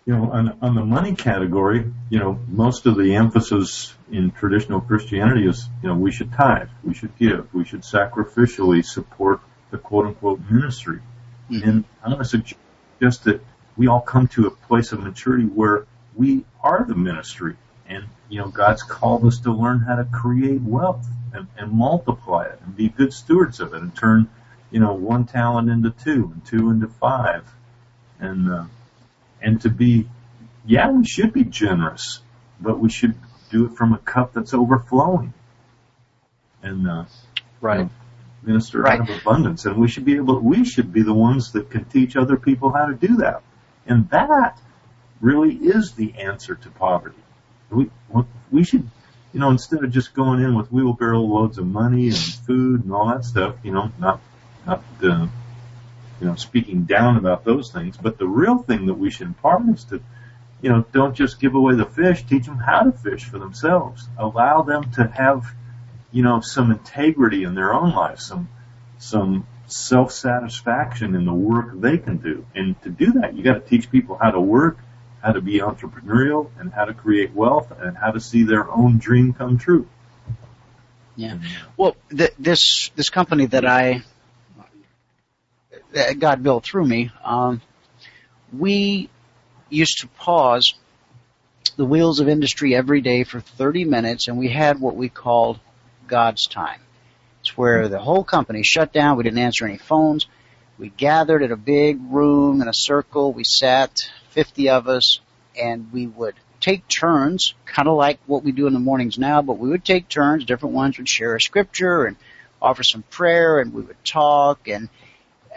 you know, on, on the money category, you know, most of the emphasis in traditional Christianity is, you know, we should tithe, we should give, we should sacrificially support the quote unquote ministry. Mm-hmm. And I'm going to suggest that we all come to a place of maturity where we are the ministry. And, you know, God's called us to learn how to create wealth and, and multiply it and be good stewards of it and turn, you know, one talent into two and two into five. And, uh, and to be, yeah, we should be generous, but we should do it from a cup that's overflowing. And, uh, right. You know, minister right. out of abundance. And we should be able, we should be the ones that can teach other people how to do that. And that really is the answer to poverty. We, we should, you know, instead of just going in with wheelbarrow loads of money and food and all that stuff, you know, not, not, uh, you know, speaking down about those things. But the real thing that we should impart is to, you know, don't just give away the fish, teach them how to fish for themselves. Allow them to have, you know, some integrity in their own life, some, some self-satisfaction in the work they can do. And to do that, you got to teach people how to work, how to be entrepreneurial, and how to create wealth, and how to see their own dream come true. Yeah. Well, th- this this company that I that God built through me, um, we used to pause the wheels of industry every day for 30 minutes and we had what we called God's time. It's where the whole company shut down. We didn't answer any phones. We gathered at a big room in a circle. We sat, 50 of us, and we would take turns, kind of like what we do in the mornings now, but we would take turns. Different ones would share a scripture and offer some prayer and we would talk and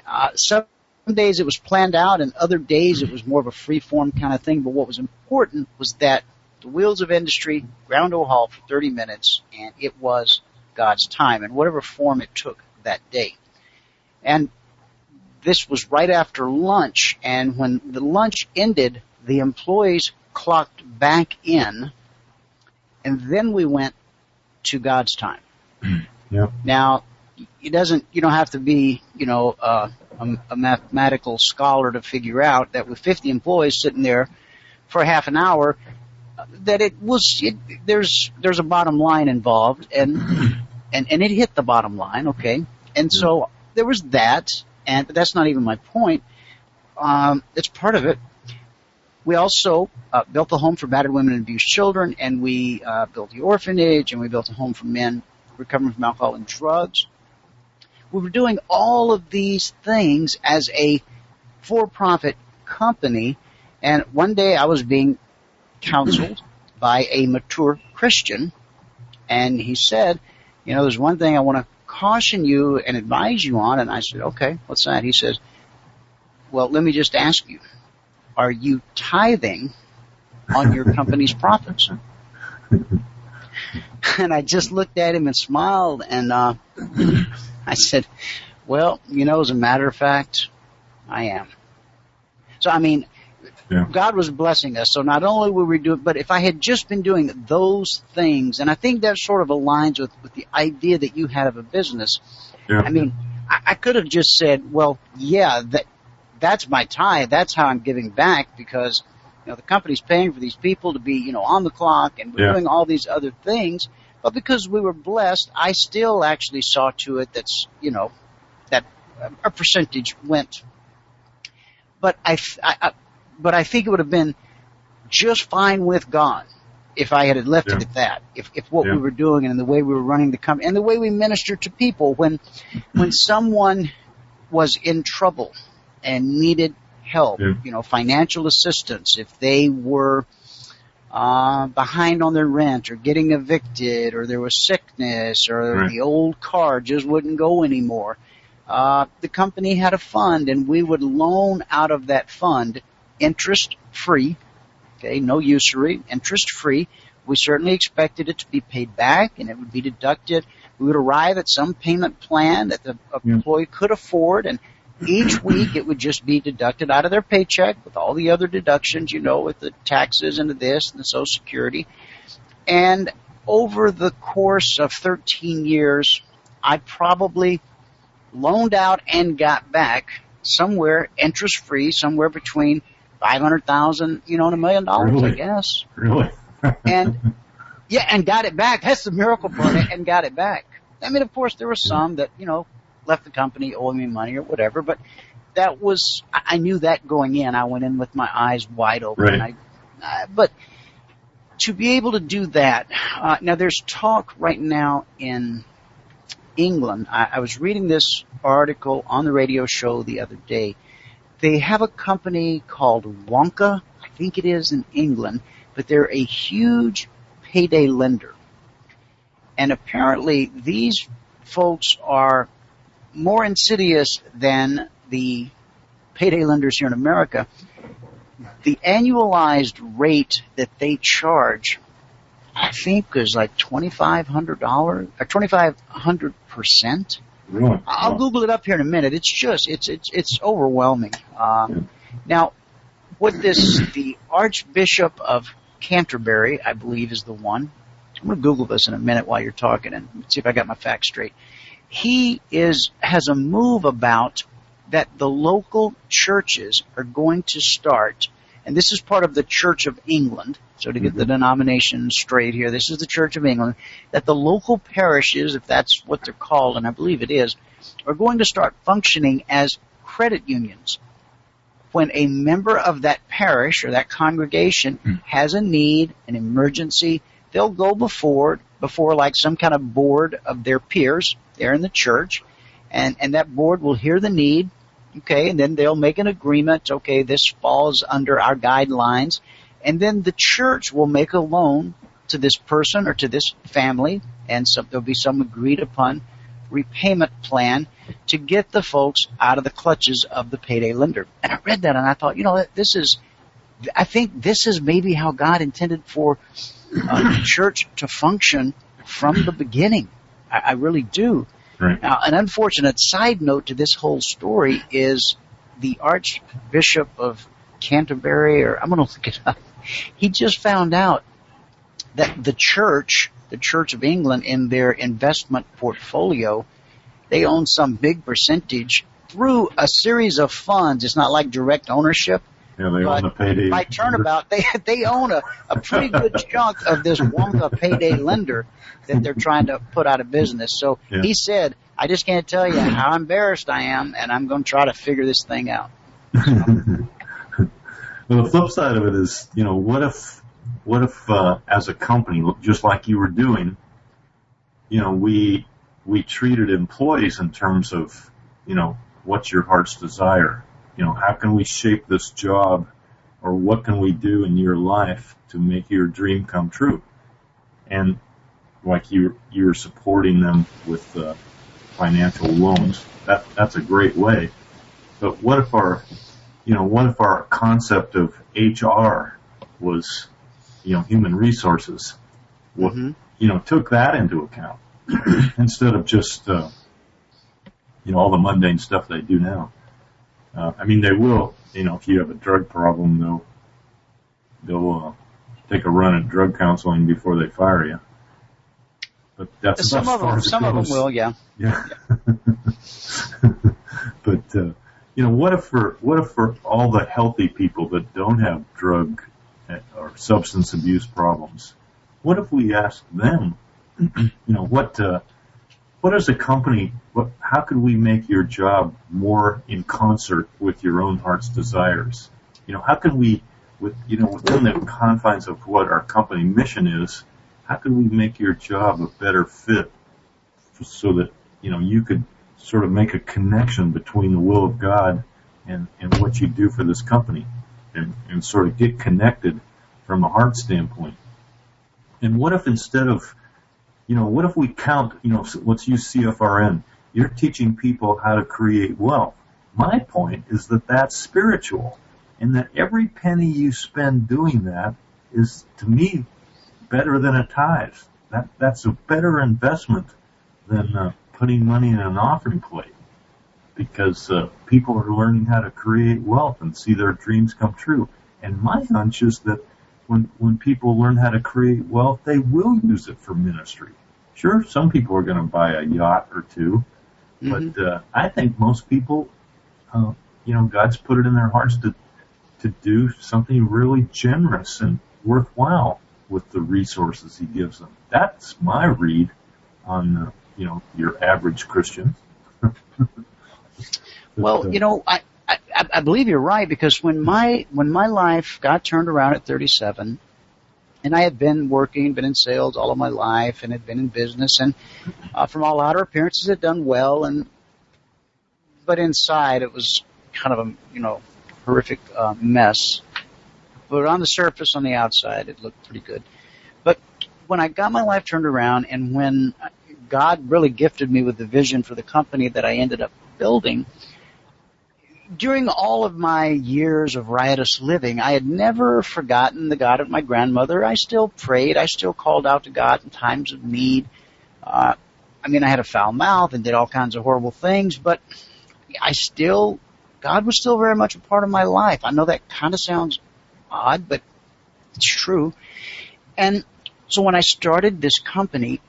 uh, some days it was planned out and other days it was more of a free form kind of thing. But what was important was that the wheels of industry ground to a halt for 30 minutes and it was God's time in whatever form it took that day. And this was right after lunch, and when the lunch ended, the employees clocked back in, and then we went to God's time. <clears throat> Yep. Now, it doesn't, you don't have to be, you know, uh, a, a mathematical scholar to figure out that with 50 employees sitting there for half an hour, that it was, it, there's, there's a bottom line involved and, <clears throat> and, and it hit the bottom line, okay? And so there was that, and but that's not even my point. Um, it's part of it. We also uh, built a home for battered women and abused children, and we uh, built the orphanage, and we built a home for men recovering from alcohol and drugs. We were doing all of these things as a for-profit company, and one day I was being counseled by a mature Christian, and he said, you know, there's one thing I want to caution you and advise you on, and I said, okay, what's that? He says, well, let me just ask you, are you tithing on your <laughs> company's profits? <laughs> and I just looked at him and smiled, and uh, <clears throat> I said, well, you know, as a matter of fact, I am. So, I mean, Yeah. God was blessing us. So not only were we doing, but if I had just been doing those things, and I think that sort of aligns with, with the idea that you had of a business. Yeah. I mean, I, I could have just said, well, yeah, that, that's my tie. That's how I'm giving back because, you know, the company's paying for these people to be, you know, on the clock and we're Yeah. doing all these other things. But because we were blessed, I still actually saw to it that's, you know, that a percentage went. But I, I, I but I think it would have been just fine with God if I had left it at that. If, if what Yeah. we were doing and the way we were running the company and the way we ministered to people when, when someone was in trouble and needed help, Yeah. you know, financial assistance, if they were, uh, behind on their rent or getting evicted or there was sickness or Right. the old car just wouldn't go anymore. Uh, the company had a fund and we would loan out of that fund interest free. Okay, no usury, interest free. We certainly expected it to be paid back and it would be deducted. We would arrive at some payment plan that the Yeah. employee could afford and each week it would just be deducted out of their paycheck with all the other deductions, you know, with the taxes and the this and the social security. And over the course of 13 years, I probably loaned out and got back somewhere interest free, somewhere between 500,000, you know, and a million dollars, I guess. Really? <laughs> And yeah, and got it back. That's the miracle part it, and got it back. I mean, of course, there were some that, you know, left the company owing me money or whatever, but that was, I knew that going in. I went in with my eyes wide open. Right. And I, uh, but to be able to do that, uh, now there's talk right now in England. I, I was reading this article on the radio show the other day. They have a company called Wonga, I think it is in England, but they're a huge payday lender. And apparently these folks are more insidious than the payday lenders here in America. The annualized rate that they charge, I think is like $2,500 or 2,500%. I'll Google it up here in a minute. It's just, it's, it's, it's overwhelming. Uh, now, what this, the Archbishop of Canterbury, I believe is the one. I'm going to Google this in a minute while you're talking and see if I got my facts straight. He is, has a move about that the local churches are going to start, and this is part of the Church of England, so to get the mm-hmm. denomination straight here, this is the Church of England, that the local parishes, if that's what they're called, and I believe it is, are going to start functioning as credit unions. When a member of that parish or that congregation hmm. has a need, an emergency, they'll go before, before like some kind of board of their peers there in the church, and, and that board will hear the need, okay, and then they'll make an agreement, okay, this falls under our guidelines, and then the church will make a loan to this person or to this family, and so there'll be some agreed upon repayment plan to get the folks out of the clutches of the payday lender. And I read that and I thought, you know, this is, I think this is maybe how God intended for uh, the church to function from the beginning. I, I really do. Right. Now, an unfortunate side note to this whole story is the Archbishop of Canterbury, or I'm going to look it up. He just found out that the church, the Church of England, in their investment portfolio, they own some big percentage through a series of funds. It's not like direct ownership. Yeah, they own the payday. By turnabout, they <laughs> they own a, a pretty good chunk of this Wonga payday lender that they're trying to put out of business. So Yeah. he said, "I just can't tell you how embarrassed I am, and I'm going to try to figure this thing out." <laughs> well, the flip side of it is, you know, what if, what if, uh, as a company, just like you were doing, you know, we, we treated employees in terms of, you know, what's your heart's desire? You know, how can we shape this job or what can we do in your life to make your dream come true? And like you, you're supporting them with, uh, financial loans. That, that's a great way. But what if our, you know, what if our concept of HR was, you know, human resources? What, Mhm. you know, took that into account <clears throat> instead of just, uh, you know, all the mundane stuff they do now. Uh, I mean, they will, you know, if you have a drug problem, they'll, they'll, uh, take a run at drug counseling before they fire you. But that's Some of them, some of them will, yeah. Yeah. <laughs> but uh, you know, what if for what if for all the healthy people that don't have drug or substance abuse problems, what if we asked them, <clears throat> you know, what uh, what is a company? What how could we make your job more in concert with your own heart's desires? You know, how can we, with you know, within the confines of what our company mission is, how can we make your job a better fit so that you know you could sort of make a connection between the will of God and and what you do for this company, and and sort of get connected from a heart standpoint. And what if instead of, you know, what if we count, you know, let's use CFRN. You're teaching people how to create wealth. My point is that that's spiritual, and that every penny you spend doing that is, to me, better than a tithe. That that's a better investment than uh, putting money in an offering plate because uh, people are learning how to create wealth and see their dreams come true. And my hunch is that when when people learn how to create wealth, they will use it for ministry. Sure, some people are going to buy a yacht or 2 Mhm. but uh, I think most people, uh, you know, God's put it in their hearts to to do something really generous and worthwhile with the resources He gives them. That's my read on uh, you know your average Christian. <laughs> Well, uh, you know, I, I I believe you're right because when my when my life got turned around at 37, and I had been working, been in sales all of my life, and had been in business, and uh, from all outer appearances, had done well, and but inside it was kind of a you know horrific uh, mess. But on the surface, on the outside, it looked pretty good. But when I got my life turned around, and when God really gifted me with the vision for the company that I ended up building, during all of my years of riotous living, I had never forgotten the God of my grandmother. I still prayed. I still called out to God in times of need. Uh, I mean, I had a foul mouth and did all kinds of horrible things, but I still, God was still very much a part of my life. I know that kind of sounds odd, but it's true. And so when I started this company,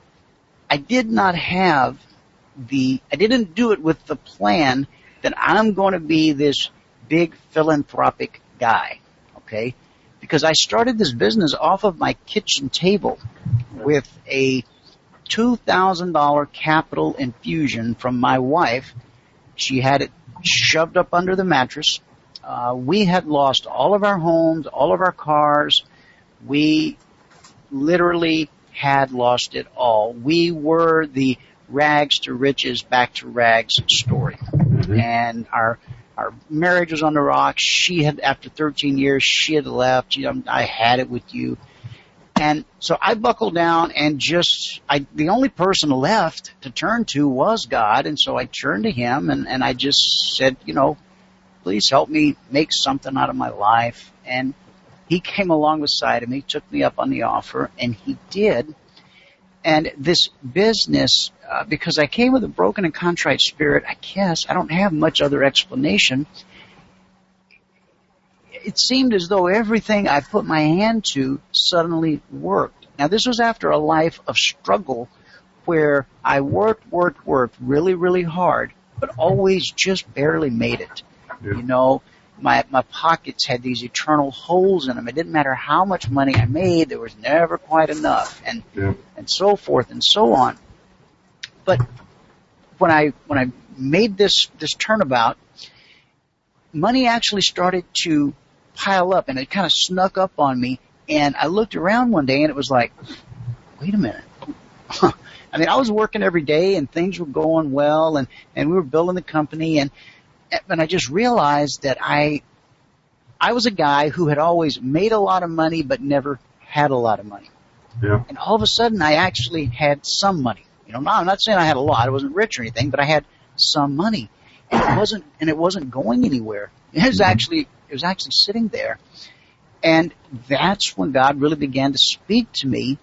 I did not have the, I didn't do it with the plan that I'm going to be this big philanthropic guy. Okay. Because I started this business off of my kitchen table with a $2,000 capital infusion from my wife. She had it shoved up under the mattress. Uh, we had lost all of our homes, all of our cars. We literally had lost it all. We were the rags to riches, back to rags story. Mm-hmm. And our our marriage was on the rocks. She had, after 13 years, she had left. You know, I had it with you. And so I buckled down and just, I, the only person left to turn to was God. And so I turned to Him and, and I just said, you know, please help me make something out of my life. And He came along beside of me, took me up on the offer, and He did. And this business, uh, because I came with a broken and contrite spirit, I guess I don't have much other explanation. It seemed as though everything I put my hand to suddenly worked. Now this was after a life of struggle where I worked, worked, worked really, really hard, but always just barely made it. Yeah. You know, my my pockets had these eternal holes in them. It didn't matter how much money I made, there was never quite enough, and Yeah. and so forth and so on. But when I when I made this this turnabout, money actually started to pile up, and it kind of snuck up on me. And I looked around one day, and it was like, wait a minute. <laughs> I mean, I was working every day, and things were going well, and and we were building the company, and and I just realized that I I was a guy who had always made a lot of money but never had a lot of money. Yeah. And all of a sudden I actually had some money. You know, I'm not saying I had a lot, I wasn't rich or anything, but I had some money. And it wasn't and it wasn't going anywhere. It was mm-hmm. actually it was actually sitting there. And that's when God really began to speak to me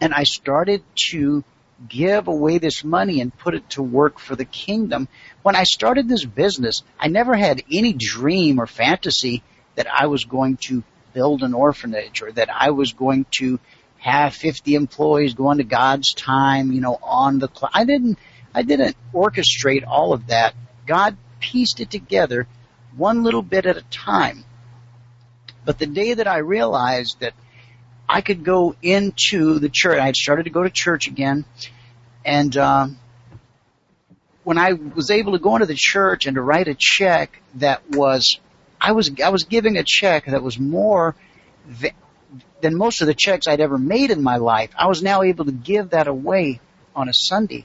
and I started to give away this money and put it to work for the kingdom. When I started this business, I never had any dream or fantasy that I was going to build an orphanage or that I was going to have 50 employees going to God's time, you know, on the clock. I didn't, I didn't orchestrate all of that. God pieced it together one little bit at a time. But the day that I realized that I could go into the church. I had started to go to church again, and um, when I was able to go into the church and to write a check that was, I was I was giving a check that was more th- than most of the checks I'd ever made in my life. I was now able to give that away on a Sunday.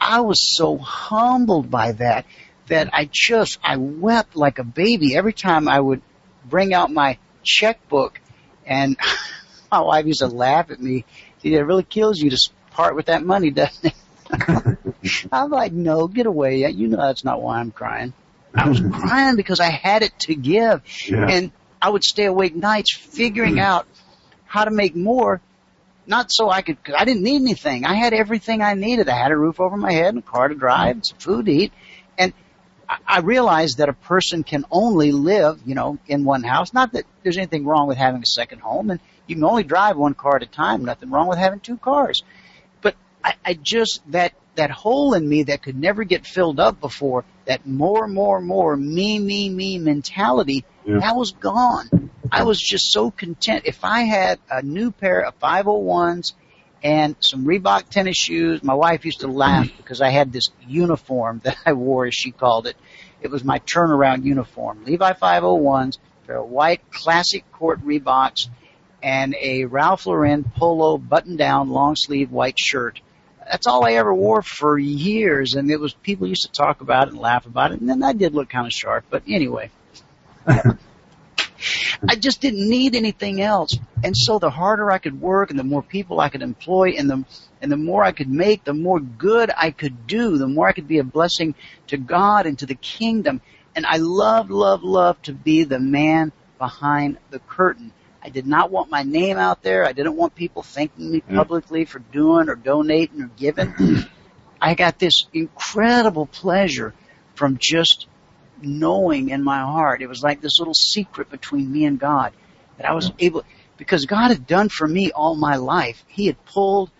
I was so humbled by that that I just I wept like a baby every time I would bring out my checkbook and <laughs> my wife used to laugh at me. She said, it really kills you to part with that money, doesn't it? <laughs> I'm like, no, get away. You know that's not why I'm crying. I was crying because I had it to give. Yeah. And I would stay awake nights figuring hmm. out how to make more. Not so I could, cause I didn't need anything. I had everything I needed. I had a roof over my head and a car to drive and some food to eat. And I- I realized that a person can only live, you know, in one house. Not that there's anything wrong with having a second home and you can only drive one car at a time. Nothing wrong with having two cars. But I, I just, that, that hole in me that could never get filled up before, that more, more, more, me, me, me mentality, Yeah. that was gone. I was just so content. If I had a new pair of 501s and some Reebok tennis shoes, my wife used to laugh <laughs> because I had this uniform that I wore, as she called it. It was my turnaround uniform. Levi 501s, pair of white classic court Reeboks, and a Ralph Lauren polo button down long sleeve white shirt. That's all I ever wore for years and it was people used to talk about it and laugh about it and then I did look kind of sharp, but anyway. <laughs> I just didn't need anything else. And so the harder I could work and the more people I could employ and the and the more I could make, the more good I could do, the more I could be a blessing to God and to the kingdom. And I loved, loved, loved to be the man behind the curtain. I did not want my name out there. I didn't want people thanking me mm. publicly for doing or donating or giving. <clears throat> I got this incredible pleasure from just knowing in my heart. It was like this little secret between me and God that I was mm. able, because God had done for me all my life. He had pulled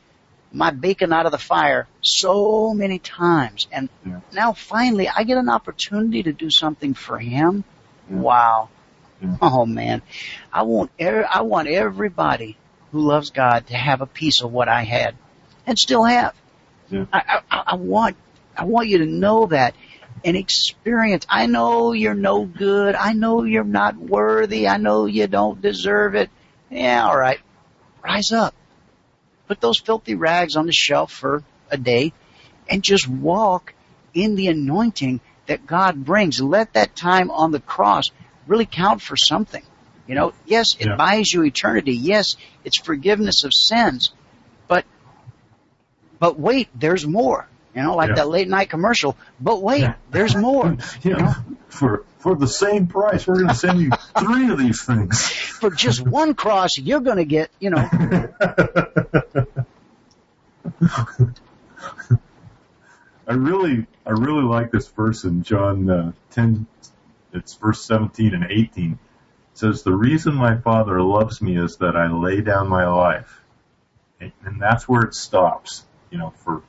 my bacon out of the fire so many times. And Yeah. now finally I get an opportunity to do something for Him. Yeah. Wow. <laughs> Oh man. I want, er- I want everybody who loves God to have a piece of what I had and still have. Yeah. I, I, I want, I want you to know that and experience. I know you're no good. I know you're not worthy. I know you don't deserve it. Yeah, all right. Rise up. Put those filthy rags on the shelf for a day and just walk in the anointing that God brings. Let that time on the cross really count for something. You know, yes, it Yeah. buys you eternity. Yes, it's forgiveness of sins. But, but wait, there's more. You know, like Yeah. that late night commercial. But wait, there's more. <laughs> Yeah. For for the same price, we're going to send you <laughs> three of these things. For just one cross, you're going to get, you know, <laughs> I really, I really like this verse in John uh, 10. It's verse 17 and 18. It says, "The reason my Father loves me is that I lay down my life," and, that's where it stops. You know, for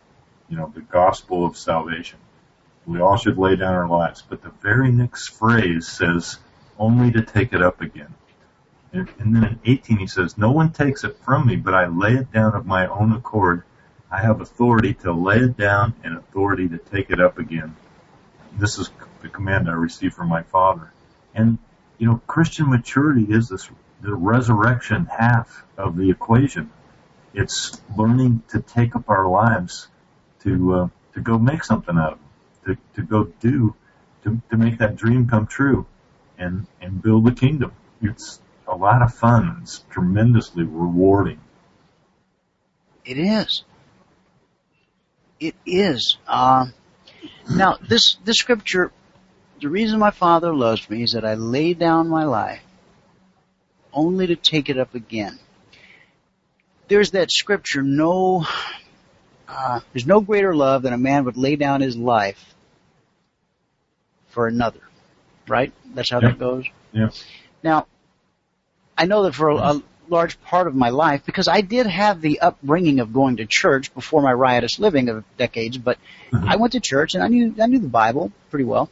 you know the gospel of salvation. We all should lay down our lives. But the very next phrase says, "Only to take it up again." And, and then in 18 he says, "No one takes it from me, but I lay it down of my own accord." I have authority to lay it down and authority to take it up again. This is the command I received from my Father. And, you know, Christian maturity is this, the resurrection half of the equation. It's learning to take up our lives to, uh, to go make something out of them, to, to go do, to, to make that dream come true and, and build the kingdom. It's a lot of fun. It's tremendously rewarding. It is. It is. Uh, now, this this scripture, the reason my Father loves me is that I lay down my life only to take it up again. There's that scripture, no, uh, there's no greater love than a man would lay down his life for another. Right? That's how Yeah. that goes. Yeah. Now, I know that for a, a large part of my life, because I did have the upbringing of going to church before my riotous living of decades, but Mhm. I went to church and I knew I knew the Bible pretty well.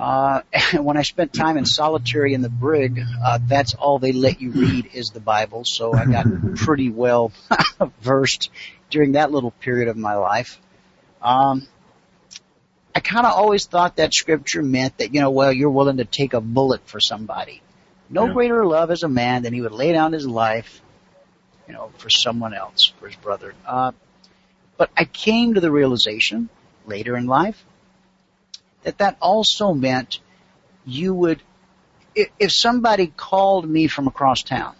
Uh, <laughs> when I spent time in solitary in the brig, uh, that's all they let you read is the Bible. So I got <laughs> pretty well <laughs> versed during that little period of my life. Um, I kind of always thought that scripture meant that, you know, well, you're willing to take a bullet for somebody. No Yeah. greater love as a man than he would lay down his life, you know, for someone else, for his brother. Uh, but I came to the realization later in life that that also meant you would, if, somebody called me from across town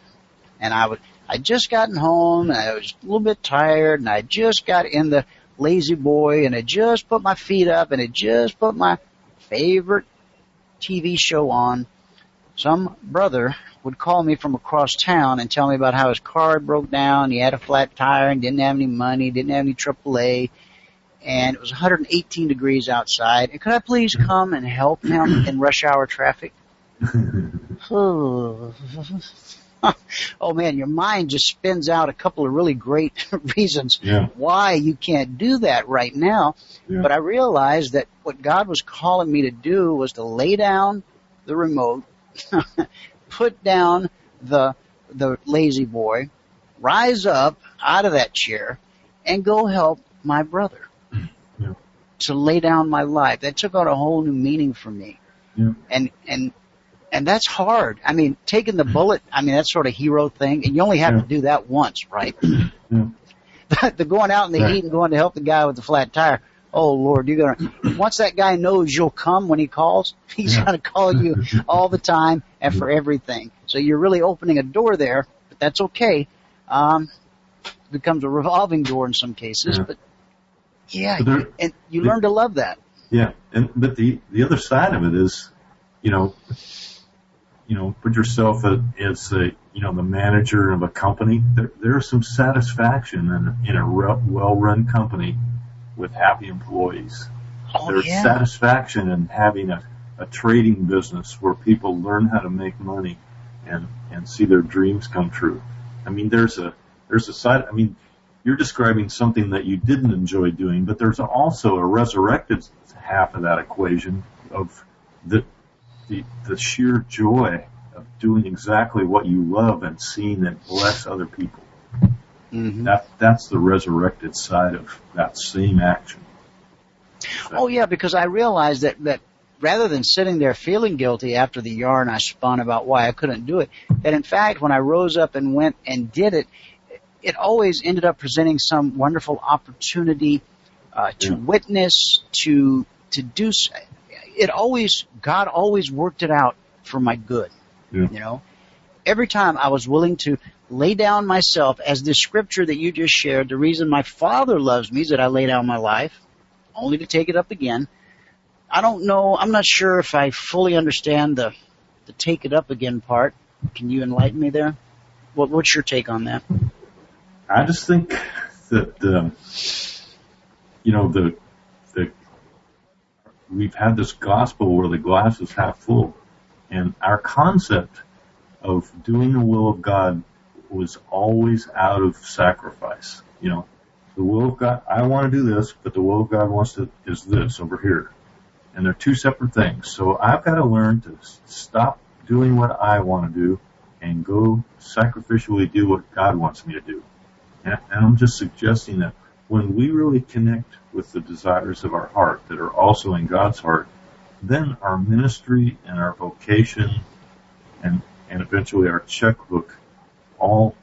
and I would, I'd just gotten home and I was a little bit tired and I just got in the La-Z-Boy and I just put my feet up and I just put my favorite TV show on. Some brother would call me from across town and tell me about how his car broke down, he had a flat tire and didn't have any money, didn't have any AAA, and it was 118 degrees outside. And could I please come and help him in rush hour traffic? <laughs> oh man, your mind just spins out a couple of really great <laughs> reasons Yeah. why you can't do that right now. Yeah. But I realized that what God was calling me to do was to lay down the remote, <laughs> put down the the La-Z-Boy, rise up out of that chair, and go help my brother. To lay down my life. That took on a whole new meaning for me. Yeah. And and and that's hard. I mean, taking the bullet, I mean, that's sort of hero thing, and you only have Yeah. to do that once, right? <clears throat> Yeah. <laughs> the going out in the Right. heat and going to help the guy with the flat tire. Oh Lord, you're gonna, once that guy knows you'll come when he calls, <laughs> he's Yeah. gonna call you <laughs> all the time and for everything. So you're really opening a door there, but that's okay. Um, it becomes a revolving door in some cases, Yeah. but yeah, But there- and you learn to love that. Yeah, and but the the other side of it is, you know, you know, put yourself as, as a you know the manager of a company. There there's some satisfaction in in a well run company with happy employees. Oh There's yeah. satisfaction in having a, a trading business where people learn how to make money and and see their dreams come true. I mean, there's a there's a side. I mean, you're describing something that you didn't enjoy doing, but there's also a resurrected half of that equation of the the the sheer joy of doing exactly what you love and seeing it bless other people. Mhm. That that's the resurrected side of that same action. Oh yeah, because I realized that that rather than sitting there feeling guilty after the yarn I spun about why I couldn't do it, that in fact when I rose up and went and did it, it always ended up presenting some wonderful opportunity uh, to Yeah. witness, to to do. It always God always worked it out for my good. Yeah. You know, every time I was willing to lay down myself, as the scripture that you just shared, the reason my Father loves me is that I lay down my life only to take it up again. I don't know. I'm not sure if I fully understand the the take it up again part. Can you enlighten me there? What, what's your take on that? I just think that um, you know the the we've had this gospel where the glass is half full, and our concept of doing the will of God was always out of sacrifice. You know, the will of God, I want to do this, but the will of God wants to is this over here, and they're two separate things. So I've got to learn to stop doing what I want to do and go sacrificially do what God wants me to do. And, I'm just suggesting that when we really connect with the desires of our heart that are also in God's heart, then our ministry and our vocation and, and eventually our checkbook all,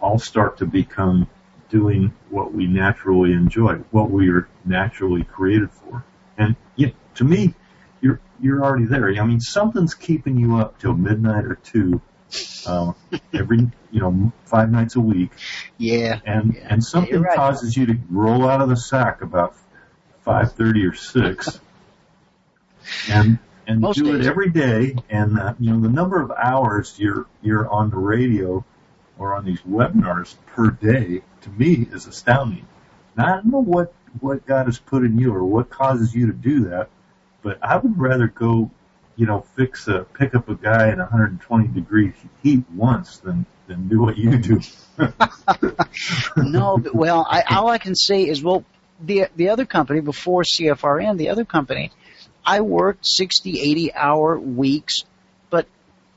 all start to become doing what we naturally enjoy, what we are naturally created for. And you know, to me, you're, you're already there. I mean, something's keeping you up till midnight or two uh, every you know five nights a week. Yeah. And yeah. and something right. causes you to roll out of the sack about five thirty or six, and and Most do days. it every day. And uh, you know the number of hours you're you're on the radio or on these webinars per day to me is astounding. Now I don't know what what God has put in you or what causes you to do that, but I would rather go you know, fix a pick up a guy at 120 degree heat once than than do what you do. no, but, well, I, all I can say is, well, the the other company before CFRN, the other company, I worked 60, 80 hour weeks, but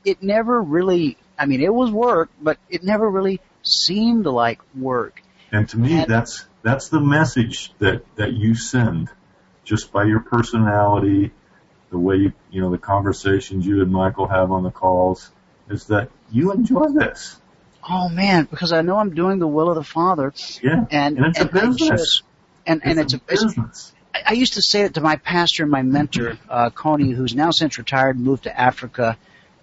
it never really. I mean, it was work, but it never really seemed like work. And to me, And- that's that's the message that that you send, just by your personality, the way you you know the conversations you and Michael have on the calls, is that you enjoy this. Oh man, because I know I'm doing the will of the Father, Yeah, and and it's a I business. just- and and it's, a, it's business. I I used to say it to my pastor and my mentor, uh, Coney, who's now since retired, and moved to Africa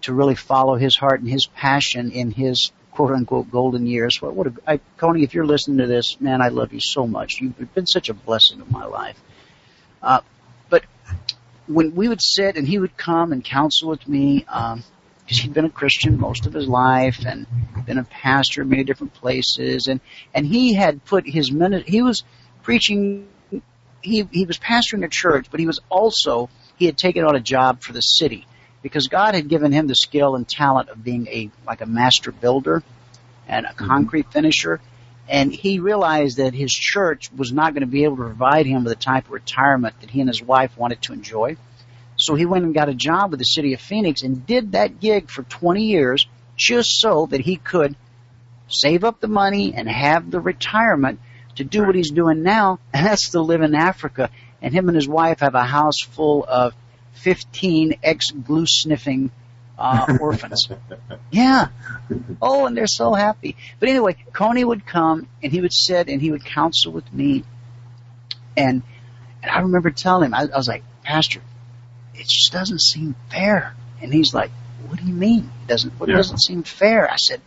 to really follow his heart and his passion in his quote unquote golden years. What, what a, I, Coney, if you're listening to this, man, I love you so much. You've been such a blessing to my life. Uh, when we would sit and he would come and counsel with me, um, because he'd been a Christian most of his life and been a pastor in many different places, and and he had put his minute. He was preaching. He he was pastoring a church, but he was also he had taken on a job for the city because God had given him the skill and talent of being a like a master builder and a concrete finisher. And he realized that his church was not going to be able to provide him with the type of retirement that he and his wife wanted to enjoy. So he went and got a job with the city of Phoenix and did that gig for 20 years just so that he could save up the money and have the retirement to do what he's doing now, and that's to live in Africa. And him and his wife have a house full of 15 ex-glue sniffing uh, orphans. Yeah. Oh, and they're so happy. But anyway, Coney would come and he would sit and he would counsel with me. And and I remember telling him, I, I was like, Pastor, it just doesn't seem fair. And he's like, What do you mean? It doesn't what Yeah. doesn't seem fair? I said,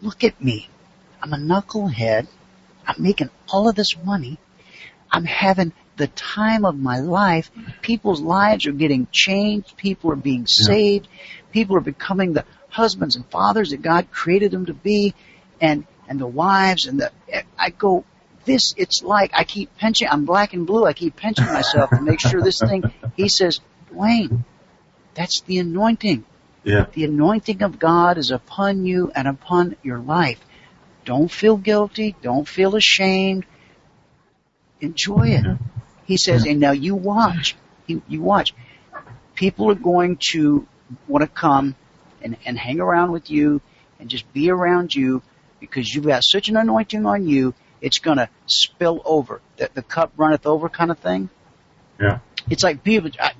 Look at me. I'm a knucklehead. I'm making all of this money. I'm having the time of my life. People's lives are getting changed. People are being saved. People are becoming the husbands and fathers that God created them to be, and and the wives and the. I go. This it's like I keep pinching. I'm black and blue. I keep pinching myself to make sure this thing. He says, DeWayne, that's the anointing. Yeah, The anointing of God is upon you and upon your life. Don't feel guilty. Don't feel ashamed. Enjoy it. He says, and now you watch. You, you watch. People are going to want to come and, and hang around with you and just be around you because you've got such an anointing on you, it's going to spill over. The, the cup runneth over kind of thing. yeah, It's like people, I,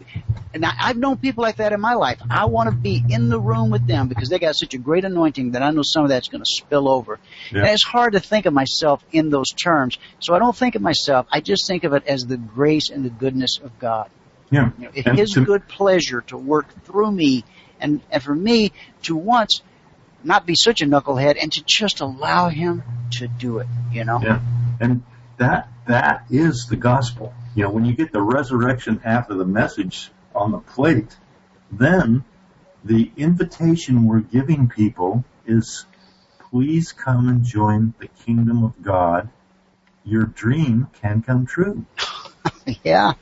and I, I've known people like that in my life. I want to be in the room with them because they got such a great anointing that I know some of that's going to spill over. Yeah. And it's hard to think of myself in those terms. So I don't think of myself. I just think of it as the grace and the goodness of God. yeah. You know, And His to- good pleasure to work through me, and, and for me to once not be such a knucklehead and to just allow Him to do it. You know. Yeah. And that that is the gospel. You know, when you get the resurrection half of the message on the plate, then the invitation we're giving people is please come and join the kingdom of God your dream can come true. <laughs> yeah.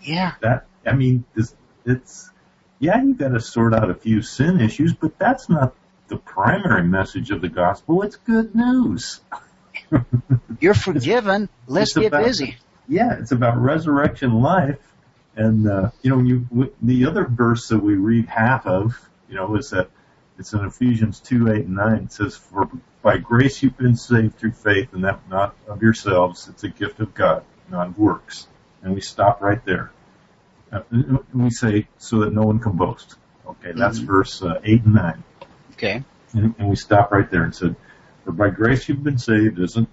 Yeah. That, I mean, it's, it's yeah, you gotta sort out a few sin issues, but that's not the primary message of the gospel. It's good news. <laughs> You're forgiven. Let's get busy. Yeah, it's about resurrection life. And, uh, you know, you, the other verse that we read half of, you know, is that it's in Ephesians 2, 8 and 9. It says, for by grace you've been saved through faith and that not of yourselves. It's a gift of God, not of works. And we stop right there. Uh, we say, so that no one can boast. Okay, that's mm-hmm. verse uh, 8 and 9. Okay. And, and we stop right there and said, for by grace you've been saved isn't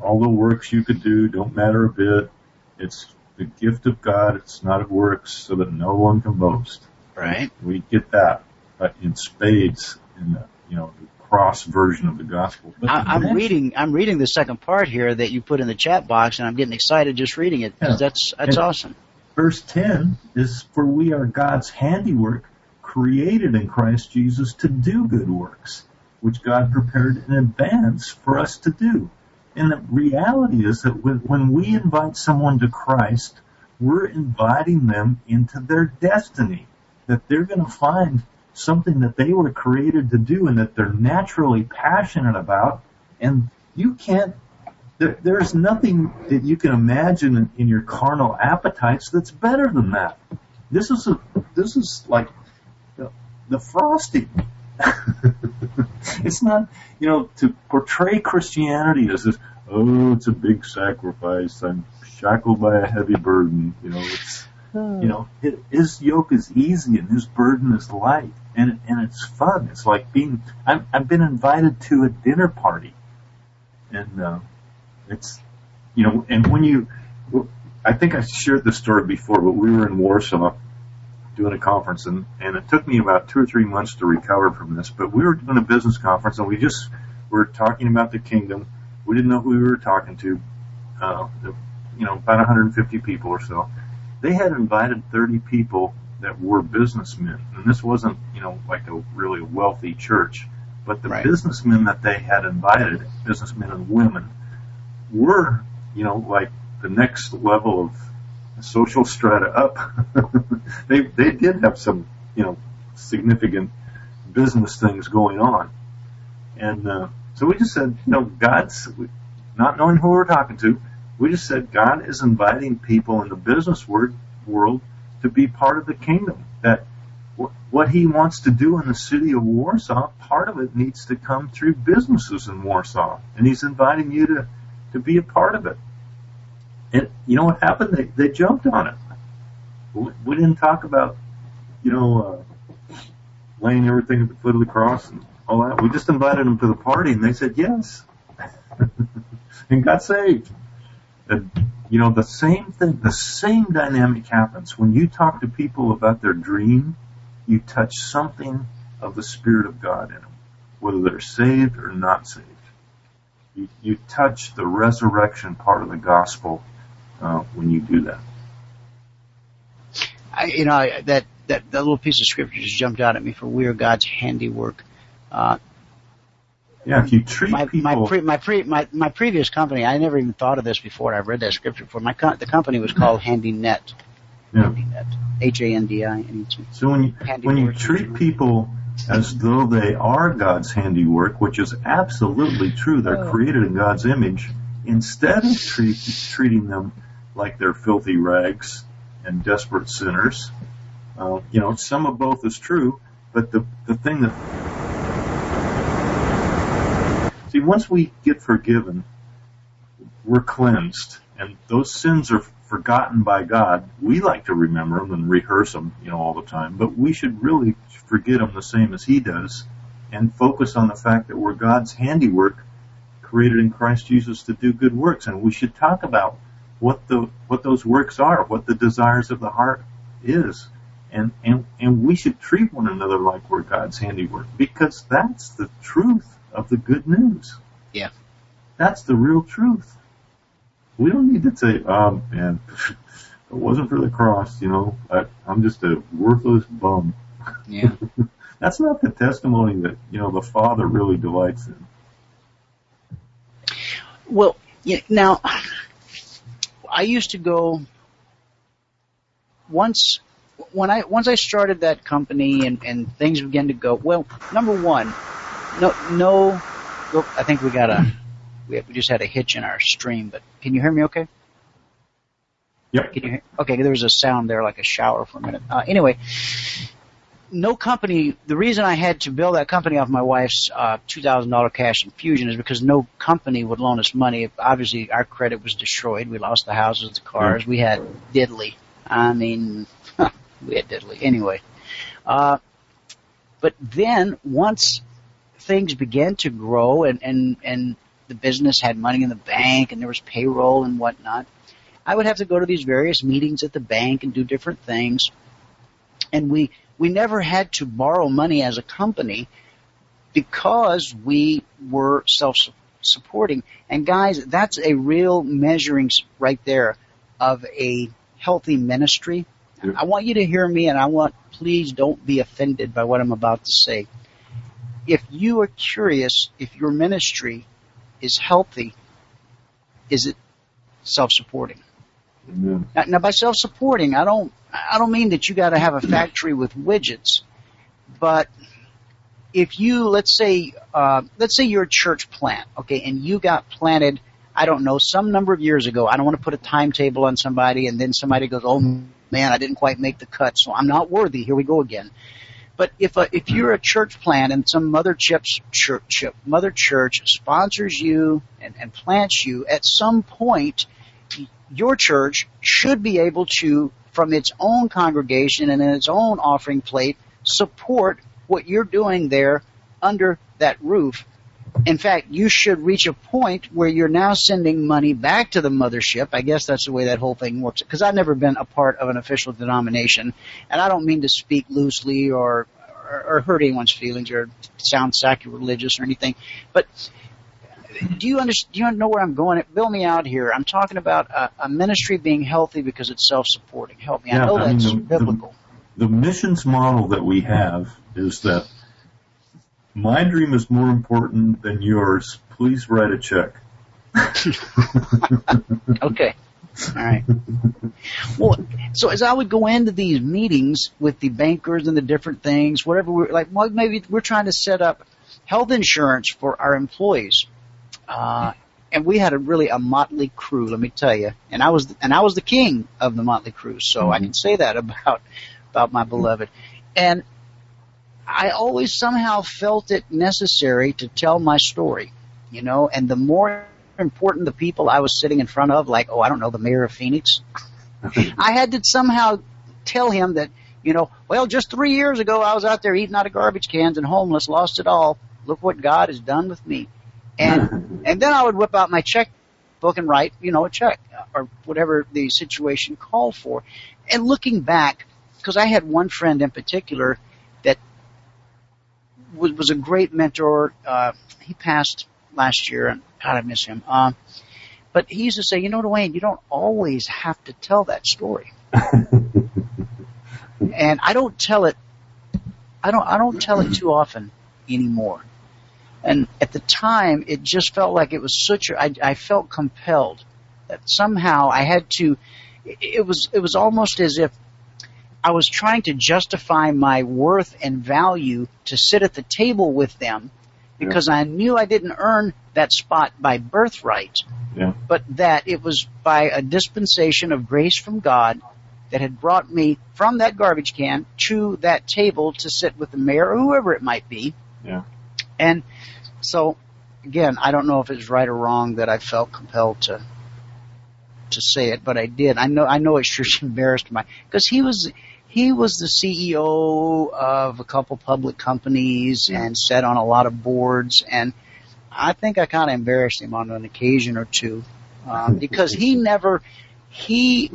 all the works you could do don't matter a bit. It's the gift of God. It's not of works so that no one can boast. Right. We get that but in spades in the, you know, the cross version of the gospel. I, am reading, I'm reading the second part here that you put in the chat box and I'm getting excited just reading it. Yeah. That's, that's and awesome. Verse 10 is for we are God's handiwork created in Christ Jesus to do good works, which God prepared in advance for us to do. And the reality is that when we invite someone to Christ, we're inviting them into their destiny. That they're going to find something that they were created to do and that they're naturally passionate about. And you can't, there, there's nothing that you can imagine in, in your carnal appetites that's better than that. This is a, this is like the, the frosty. <laughs> it's not, you know, to portray Christianity as this, oh, it's a big sacrifice. I'm shackled by a heavy burden. You know, it's, you know, his yoke is easy and his burden is light, and and it's fun. It's like being. I've I've been invited to a dinner party, and uh, it's, you know, and when you, I think I shared this story before, but we were in Warsaw doing a conference, and and it took me about two or three months to recover from this. But we were doing a business conference, and we just were talking about the kingdom. We didn't know who we were talking to. Uh, you know, about 150 people or so they had invited 30 people that were businessmen. And this wasn't, you know, like a really wealthy church. But the right. businessmen that they had invited, businessmen and women, were, you know, like the next level of social strata up. <laughs> they, they did have some, you know, significant business things going on. And, uh, so we just said, you know, God's, not knowing who we're talking to, we just said God is inviting people in the business world world to be part of the kingdom. That what he wants to do in the city of Warsaw, part of it needs to come through businesses in Warsaw. And he's inviting you to, to be a part of it. And you know what happened? They, they jumped on it. We, didn't talk about, you know, uh, laying everything at the foot of the cross and all that. We just invited them to the party and they said yes. <laughs> and got saved. And, you know, the same thing, the same dynamic happens. When you talk to people about their dream, you touch something of the Spirit of God in them, whether they're saved or not saved. You, you touch the resurrection part of the gospel uh, when you do that. I, you know, that, that, that little piece of scripture just jumped out at me for we are God's handiwork. Uh, yeah, if you treat my, people. My, pre, my, pre, my, my previous company, I never even thought of this before. I've read that scripture before. My co- the company was called HandyNet. Yeah. HandyNet. H-A-N-D-I-N-E-T. So when you, when you treat people as though they are God's handiwork, which is absolutely true, they're oh. created in God's image, instead of treat, treating them like they're filthy rags and desperate sinners, uh, you know, some of both is true, but the, the thing that See, once we get forgiven, we're cleansed, and those sins are forgotten by God. We like to remember them and rehearse them, you know, all the time, but we should really forget them the same as He does, and focus on the fact that we're God's handiwork, created in Christ Jesus to do good works, and we should talk about what the what those works are, what the desires of the heart is, and and and we should treat one another like we're God's handiwork because that's the truth of the good news. Yeah. That's the real truth. We don't need to say, oh man, if <laughs> it wasn't for the cross, you know, I, I'm just a worthless bum. Yeah. <laughs> That's not the testimony that, you know, the Father really delights in. Well, Yeah, now, I used to go once when I once I started that company and and things began to go well. Number one, no no. I think we got a we, have, we just had a hitch in our stream, but can you hear me? Okay. Yep. Can you hear? Okay, there was a sound there like a shower for a minute. Uh, anyway, no company. The reason I had to build that company off my wife's uh, two thousand dollar cash infusion is because no company would loan us money. Obviously, our credit was destroyed. We lost the houses, the cars. Yeah. We had diddly. I mean, we had diddly. Anyway, uh, but then once things began to grow and and and the business had money in the bank and there was payroll and whatnot, I would have to go to these various meetings at the bank and do different things. And we we never had to borrow money as a company because we were self supporting. And guys, that's a real measuring right there of a healthy ministry. Yeah. I want you to hear me and I want, please don't be offended by what I'm about to say. If you are curious if your ministry is healthy, is it self-supporting? Amen. Now, now by self-supporting, I don't, I don't mean that you got to have a factory with widgets, but if you, let's say, uh, let's say you're a church plant, okay, and you got planted, I don't know, some number of years ago. I don't want to put a timetable on somebody, and then somebody goes, "Oh man, I didn't quite make the cut, so I'm not worthy." Here we go again. But if a, if you're a church plant and some mother chips church, mother church sponsors you and, and plants you, at some point, your church should be able to, from its own congregation and in its own offering plate, support what you're doing there under that roof. In fact, you should reach a point where you're now sending money back to the mothership. I guess that's the way that whole thing works. Because I've never been a part of an official denomination, and I don't mean to speak loosely or or, or hurt anyone's feelings or sound sacrilegious or anything. But do you understand? Do you know where I'm going? Bill me out here. I'm talking about a, a ministry being healthy because it's self-supporting. Help me. I Yeah, know I that's the- the- biblical. The missions model that we have is that my dream is more important than yours. Please write a check. <laughs> Okay. All right. Well, so as I would go into these meetings with the bankers and the different things, whatever we're like, well, maybe we're trying to set up health insurance for our employees. Uh, and we had a really a motley crew, let me tell you. And I was, and I was the king of the motley crew, so I can say that <laughs> about, about my beloved. And I always somehow felt it necessary to tell my story, you know, and the more important the people I was sitting in front of, like, oh, I don't know, the mayor of Phoenix, <laughs> I had to somehow tell him that, you know, well, just three years ago I was out there eating out of garbage cans and homeless, lost it all. Look what God has done with me. And, and then I would whip out my checkbook and write, you know, a check or whatever the situation called for. And looking back, because I had one friend in particular that was, was a great mentor. Uh, he passed last year, and God, I miss him. Um, but he used to say, you know, DeWayne, you don't always have to tell that story. <laughs> and I don't tell it. I don't. I don't tell it too often anymore. And at the time, it just felt like it was such a. I, I felt compelled that somehow I had to. It, was. It was almost as if I was trying to justify my worth and value to sit at the table with them because I knew I didn't earn that spot by birthright, Yeah. but that it was by a dispensation of grace from God that had brought me from that garbage can to that table to sit with the mayor or whoever it might be. Yeah. And so, again, I don't know if it's right or wrong that I felt compelled to to say it, but I did. I know I know it sure <laughs> embarrassed my because he was he was the CEO of a couple public companies and sat on a lot of boards, and I think I kind of embarrassed him on an occasion or two um, <laughs> because he never he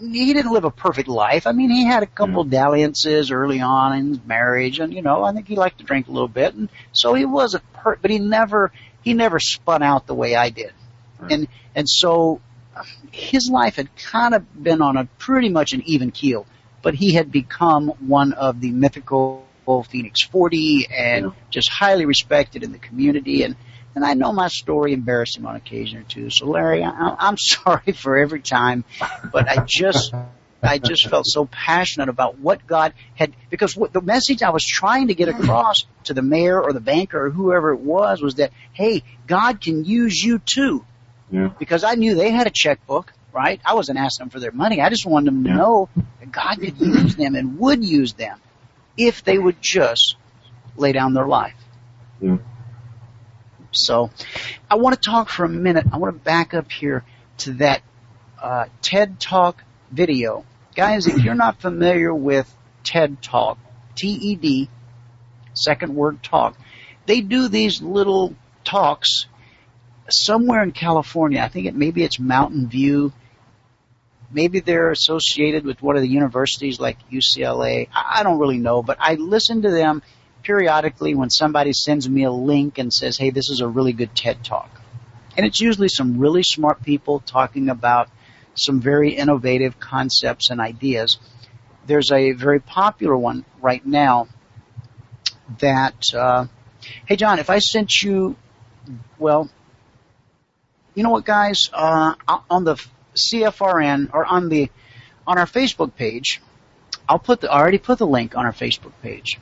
he didn't live a perfect life. I mean, he had a couple of dalliances early on in his marriage, and you know, I think he liked to drink a little bit, and so he was a per, but he never he never spun out the way I did, Right. and and so his life had kind of been on a pretty much an even keel, but he had become one of the mythical Phoenix 40 and Yeah. just highly respected in the community. And And I know my story embarrassed him on occasion or two. So Larry, I, I'm <laughs> sorry for every time, but I just, I just felt so passionate about what God had, because what the message I was trying to get across to the mayor or the banker or whoever it was was that, hey, God can use you too. Yeah. Because I knew they had a checkbook, right? I wasn't asking them for their money. I just wanted them to Yeah. know that God could use them and would use them if they would just lay down their life. Yeah. So I want to talk for a minute. I want to back up here to that uh, TED Talk video. Guys, if you're not familiar with TED Talk, T-E-D, second word talk, they do these little talks somewhere in California. I think it maybe it's Mountain View. Maybe they're associated with one of the universities like UCLA. I don't really know, but I listen to them periodically when somebody sends me a link and says, hey, this is a really good TED Talk. And it's usually some really smart people talking about some very innovative concepts and ideas. There's a very popular one right now that, uh, hey John, if I sent you, well, you know what guys, uh, on the CFRN or on the, on our Facebook page, I'll put the, I already put the link on our Facebook page.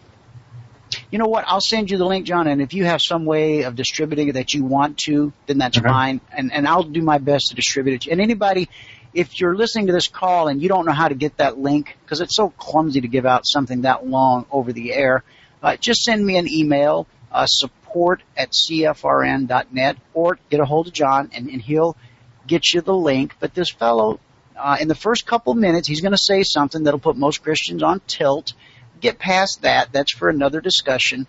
You know what? I'll send you the link, John, and if you have some way of distributing it that you want to, then that's Okay. fine. And, and I'll do my best to distribute it. And anybody, if you're listening to this call and you don't know how to get that link, because it's so clumsy to give out something that long over the air, uh, just send me an email, uh, support at cfrn.net, or get a hold of John, and, and he'll get you the link. But this fellow, uh, in the first couple minutes, he's going to say something that'll put most Christians on tilt. Get past that. That's for another discussion.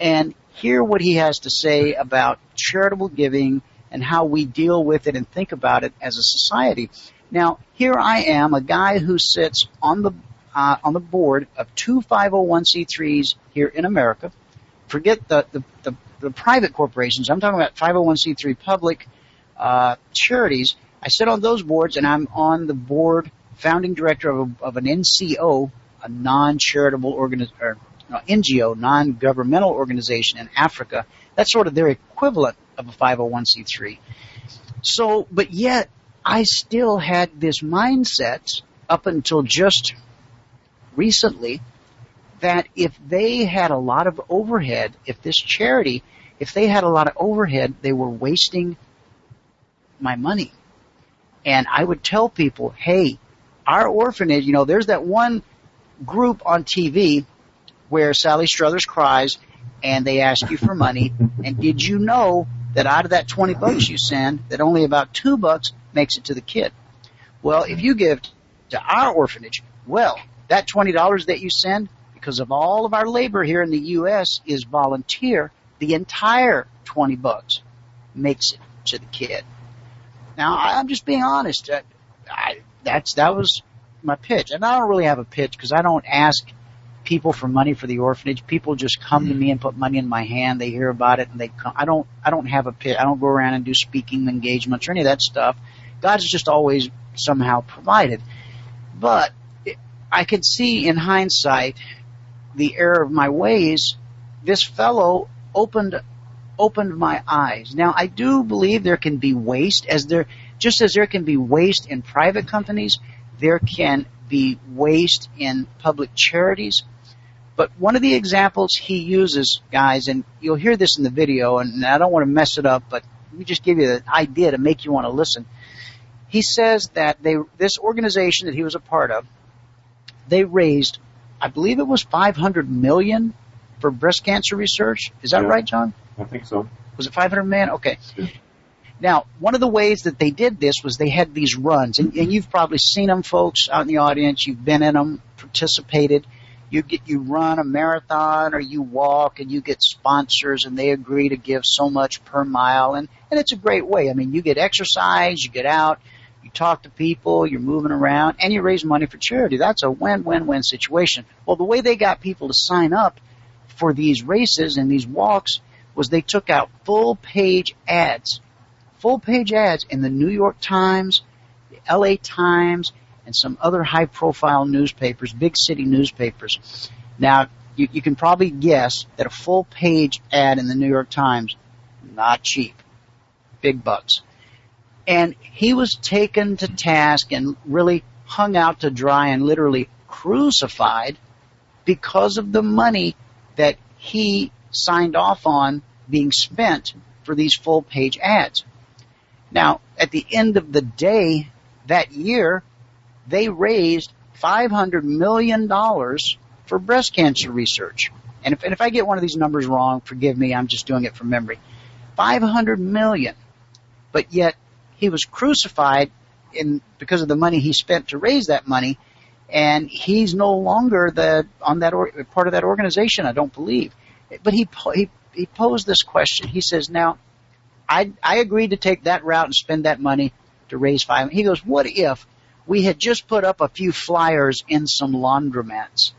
And hear what he has to say about charitable giving and how we deal with it and think about it as a society. Now, here I am, a guy who sits on the uh, on the board of two 501c3s here in America. Forget the the, the, the private corporations. I'm talking about 501c3 public uh, charities. I sit on those boards, and I'm on the board, founding director of, a, of an NCO, a non-charitable organi- or NGO, non-governmental organization in Africa. That's sort of their equivalent of a 501c3. So, but yet, I still had this mindset up until just recently that if they had a lot of overhead, if this charity, if they had a lot of overhead, they were wasting my money. And I would tell people, hey, our orphanage, you know, there's that one group on TV where Sally Struthers cries and they ask you for money. And did you know that out of that 20 bucks you send, that only about two bucks makes it to the kid? Well, if you give to our orphanage, well, that $20 that you send, because of all of our labor here in the U.S. is volunteer, the entire 20 bucks makes it to the kid. Now, I- I'm just being honest. Uh, I, that's, that was my pitch. And I don't really have a pitch because I don't ask people for money for the orphanage. People just come to me mm-hmm. and put money in my hand. They hear about it and they come. I don't, I don't have a pitch. I don't go around and do speaking engagements or any of that stuff. God's just always somehow provided. But I could see in hindsight the error of my ways. This fellow opened opened my eyes. Now I do believe there can be waste as there just as there can be waste in private companies, there can be waste in public charities. But one of the examples he uses, guys, and you'll hear this in the video, and I don't want to mess it up, but let me just give you the idea to make you want to listen. He says that they, this organization that he was a part of, they raised, I believe it was 500 million for breast cancer research. Is that Yeah. right, John? I think so. Was it 500 million? Okay. Yeah. Now, one of the ways that they did this was they had these runs, and, and you've probably seen them, folks, out in the audience. You've been in them, participated. You get you run a marathon or you walk, and you get sponsors, and they agree to give so much per mile, and and it's a great way. I mean, you get exercise, you get out, you talk to people, you're moving around, and you raise money for charity. That's a win-win-win situation. Well, the way they got people to sign up for these races and these walks was they took out full page ads, full page ads in the New York Times, the LA Times, and some other high profile newspapers, big city newspapers. Now, you, you can probably guess that a full page ad in the New York Times not cheap. Big bucks. And he was taken to task and really hung out to dry and literally crucified because of the money that he signed off on being spent for these full page ads. Now, at the end of the day that year, they raised $500 million for breast cancer research. And if, and if I get one of these numbers wrong, forgive me, I'm just doing it from memory. 500 million. But yet, he was crucified in, because of the money he spent to raise that money, and he's no longer the, on that, or, part of that organization, I don't believe. But he, he, he posed this question. He says, now, I, I agreed to take that route and spend that money to raise five. He goes, what if we had just put up a few flyers in some laundromats?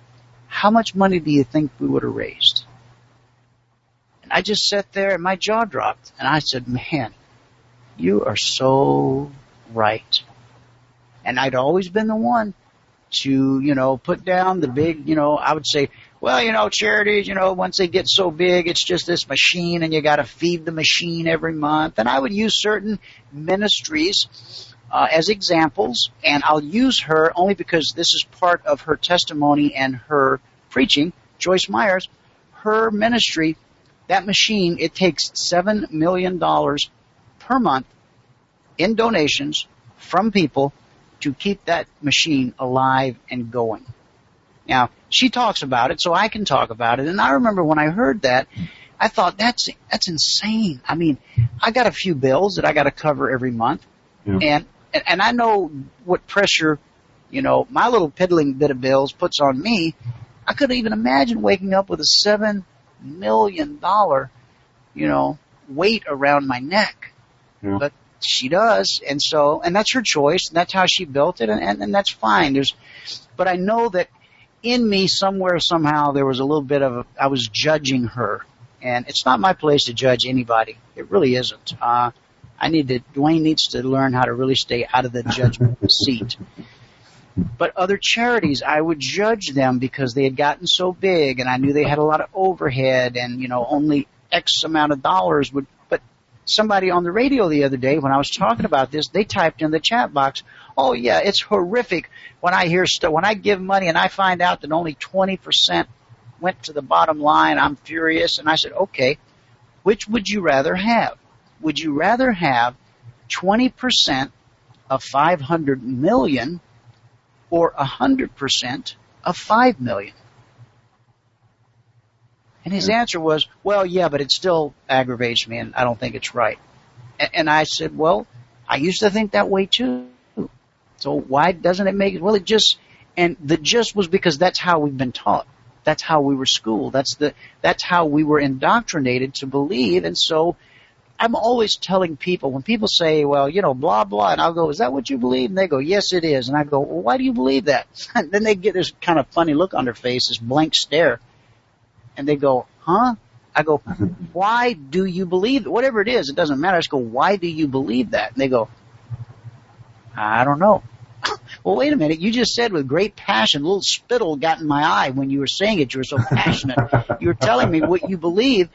How much money do you think we would have raised? And I just sat there and my jaw dropped and I said, man, you are so right. And I'd always been the one to, you know, put down the big, you know, I would say, well, you know, charities, you know, once they get so big, it's just this machine and you got to feed the machine every month. And I would use certain ministries uh, as examples, and I'll use her only because this is part of her testimony and her preaching. Joyce Myers, her ministry, that machine, it takes seven million dollars per month in donations from people to keep that machine alive and going. Now, she talks about it, so I can talk about it. And I remember when I heard that, I thought that's that's insane. I mean, I got a few bills that I got to cover every month, yeah. and and I know what pressure, you know, my little piddling bit of bills puts on me. I couldn't even imagine waking up with a seven million dollar, you know, weight around my neck. Yeah. But she does, and so, and that's her choice, and that's how she built it, and, and, and that's fine. There's, but I know that in me somewhere somehow there was a little bit of a, I was judging her, and it's not my place to judge anybody. It really isn't. Uh, I need to. DeWayne needs to learn how to really stay out of the judgment <laughs> seat. But other charities, I would judge them because they had gotten so big, and I knew they had a lot of overhead, and you know only X amount of dollars would. Somebody on the radio the other day, when I was talking about this, they typed in the chat box, "Oh yeah, it's horrific when I hear stuff. When I give money and I find out that only twenty percent went to the bottom line, I'm furious." And I said, "Okay, which would you rather have? Would you rather have twenty percent of five hundred million?" or 100% of 5 million? And his answer was, well, yeah, but it still aggravates me and I don't think it's right. And I said, well, I used to think that way too. So why doesn't it make it? Well, it just, and the just was because that's how we've been taught. That's how we were schooled. That's the, that's how we were indoctrinated to believe. And so I'm always telling people when people say, well, you know, blah, blah, and I'll go, is that what you believe? And they go, yes, it is. And I go, well, why do you believe that? <laughs> And then they get this kind of funny look on their face, this blank stare. And they go, huh? I go, <laughs> why do you believe? Whatever it is, it doesn't matter. I just go, why do you believe that? And they go, I don't know. <laughs> well, wait a minute. You just said with great passion, a little spittle got in my eye when you were saying it. You were so passionate. <laughs> you were telling me what you believe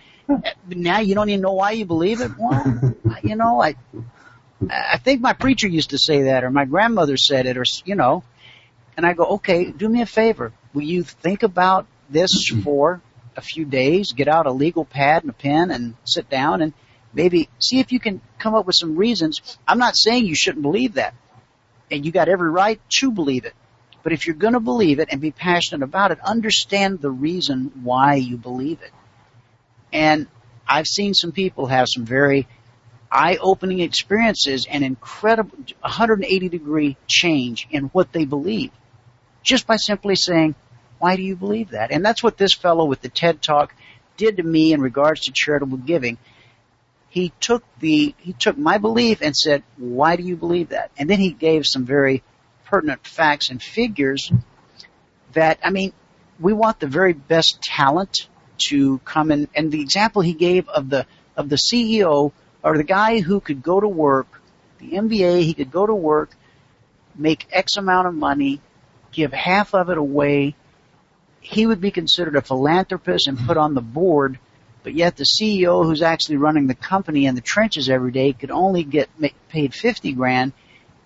now you don't even know why you believe it. Well, you know, I, I think my preacher used to say that, or my grandmother said it, or you know, and I go, okay, do me a favor. Will you think about this for a few days? Get out a legal pad and a pen and sit down and maybe see if you can come up with some reasons. I'm not saying you shouldn't believe that, and you got every right to believe it. But if you're going to believe it and be passionate about it, understand the reason why you believe it. And I've seen some people have some very eye-opening experiences and incredible 180 degree change in what they believe just by simply saying, why do you believe that? And that's what this fellow with the TED Talk did to me in regards to charitable giving. He took the, he took my belief and said, why do you believe that? And then he gave some very pertinent facts and figures that, I mean, we want the very best talent to come in. And the example he gave of the of the CEO or the guy who could go to work, the MBA, he could go to work, make X amount of money, give half of it away. He would be considered a philanthropist and put on the board but yet the CEO who's actually running the company in the trenches every day could only get paid 50 grand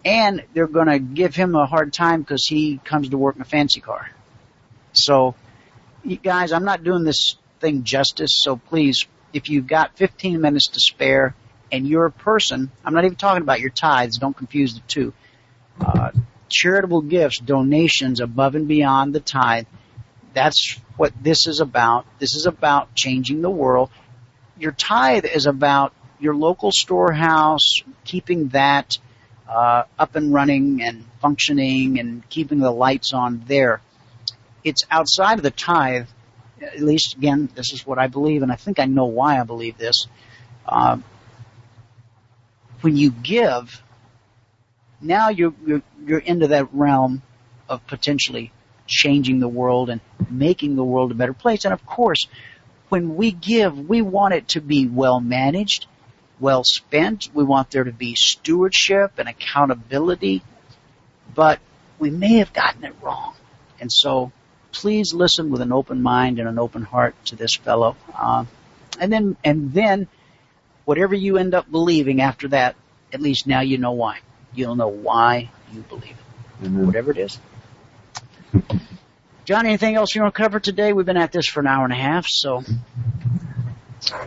and they're going to give him a hard time because he comes to work in a fancy car. So, you guys, I'm not doing this thing justice, so please, if you've got 15 minutes to spare and you're a person, I'm not even talking about your tithes, don't confuse the two. Uh, charitable gifts, donations above and beyond the tithe, that's what this is about. This is about changing the world. Your tithe is about your local storehouse, keeping that uh, up and running and functioning and keeping the lights on there. It's outside of the tithe, at least again, this is what I believe, and I think I know why I believe this. Uh, when you give, now you're, you're, you're into that realm of potentially changing the world and making the world a better place. And of course, when we give, we want it to be well managed, well spent. We want there to be stewardship and accountability, but we may have gotten it wrong. And so please listen with an open mind and an open heart to this fellow. Uh, and then, and then whatever you end up believing after that, at least now you know why. You'll know why you believe it. Mm-hmm. Whatever it is. John, anything else you want to cover today? We've been at this for an hour and a half, so.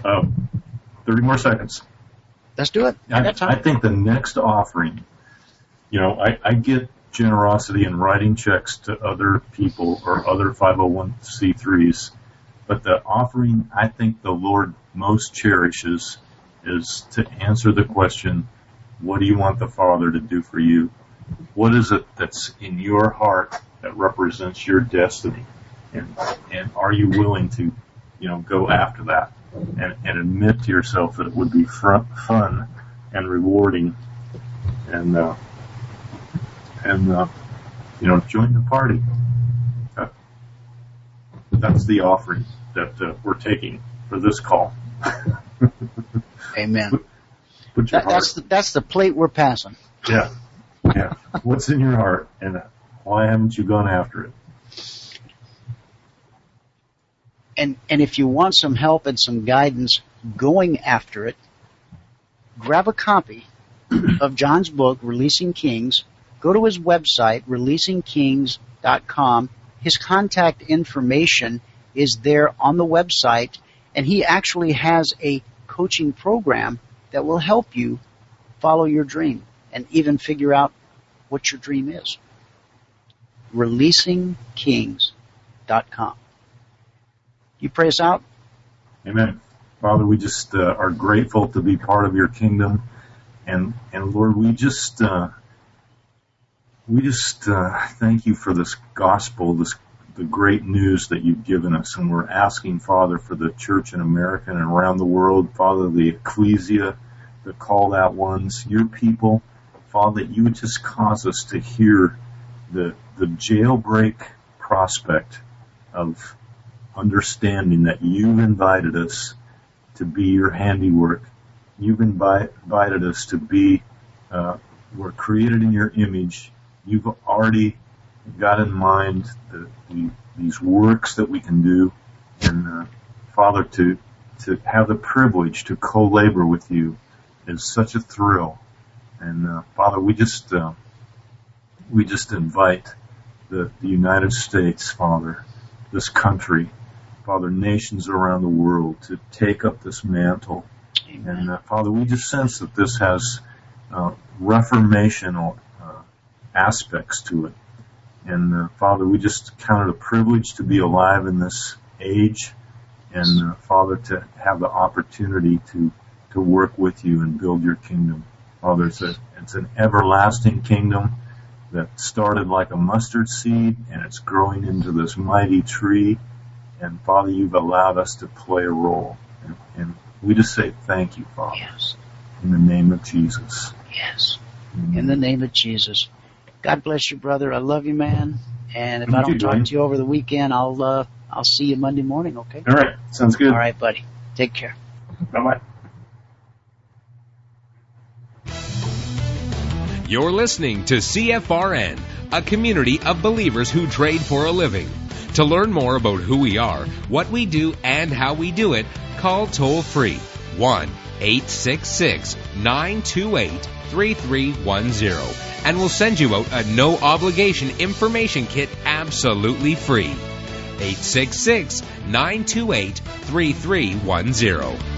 Uh, 30 more seconds. Let's do it. I, I, I think the next offering, you know, I, I get generosity in writing checks to other people or other 501c3s, but the offering I think the Lord most cherishes is to answer the question, what do you want the Father to do for you? What is it that's in your heart that represents your destiny? And, and are you willing to, you know, go after that and, and admit to yourself that it would be fun and rewarding and, uh, and, uh, you know, join the party. Uh, that's the offering that uh, we're taking for this call. <laughs> Amen. Put, that, that's the, that's the plate we're passing. Yeah, yeah. What's in your heart, and why haven't you gone after it? And and if you want some help and some guidance going after it, grab a copy <clears throat> of John's book, Releasing Kings. Go to his website, releasingkings.com. His contact information is there on the website, and he actually has a coaching program that will help you follow your dream and even figure out what your dream is. ReleasingKings.com. You pray us out? Amen. Father, we just uh, are grateful to be part of your kingdom. And, and Lord, we just, uh, we just, uh, thank you for this gospel, this, the great news that you've given us. And we're asking, Father, for the church in America and around the world, Father, the ecclesia, the called out ones, your people, Father, that you would just cause us to hear the, the jailbreak prospect of understanding that you've invited us to be your handiwork. You've invited us to be, uh, we're created in your image. You've already got in mind the, the, these works that we can do. And, uh, Father, to, to have the privilege to co-labor with you is such a thrill. And uh, Father, we just uh, we just invite the, the United States, Father, this country, Father, nations around the world to take up this mantle. Amen. And uh, Father, we just sense that this has uh, reformational uh, aspects to it. And uh, Father, we just count it a privilege to be alive in this age, and uh, Father, to have the opportunity to to work with you and build your kingdom. Father, it's, a, it's an everlasting kingdom that started like a mustard seed and it's growing into this mighty tree. And Father, you've allowed us to play a role. And, and we just say thank you, Father. Yes. In the name of Jesus. Yes. Mm-hmm. In the name of Jesus. God bless you, brother. I love you, man. And if I don't talk to you over the weekend, I'll uh, I'll see you Monday morning. Okay. All right. Sounds good. All right, buddy. Take care. Bye bye. You're listening to CFRN, a community of believers who trade for a living. To learn more about who we are, what we do, and how we do it, call toll free 1 866 928 3310 and we'll send you out a no obligation information kit absolutely free. 866 928 3310.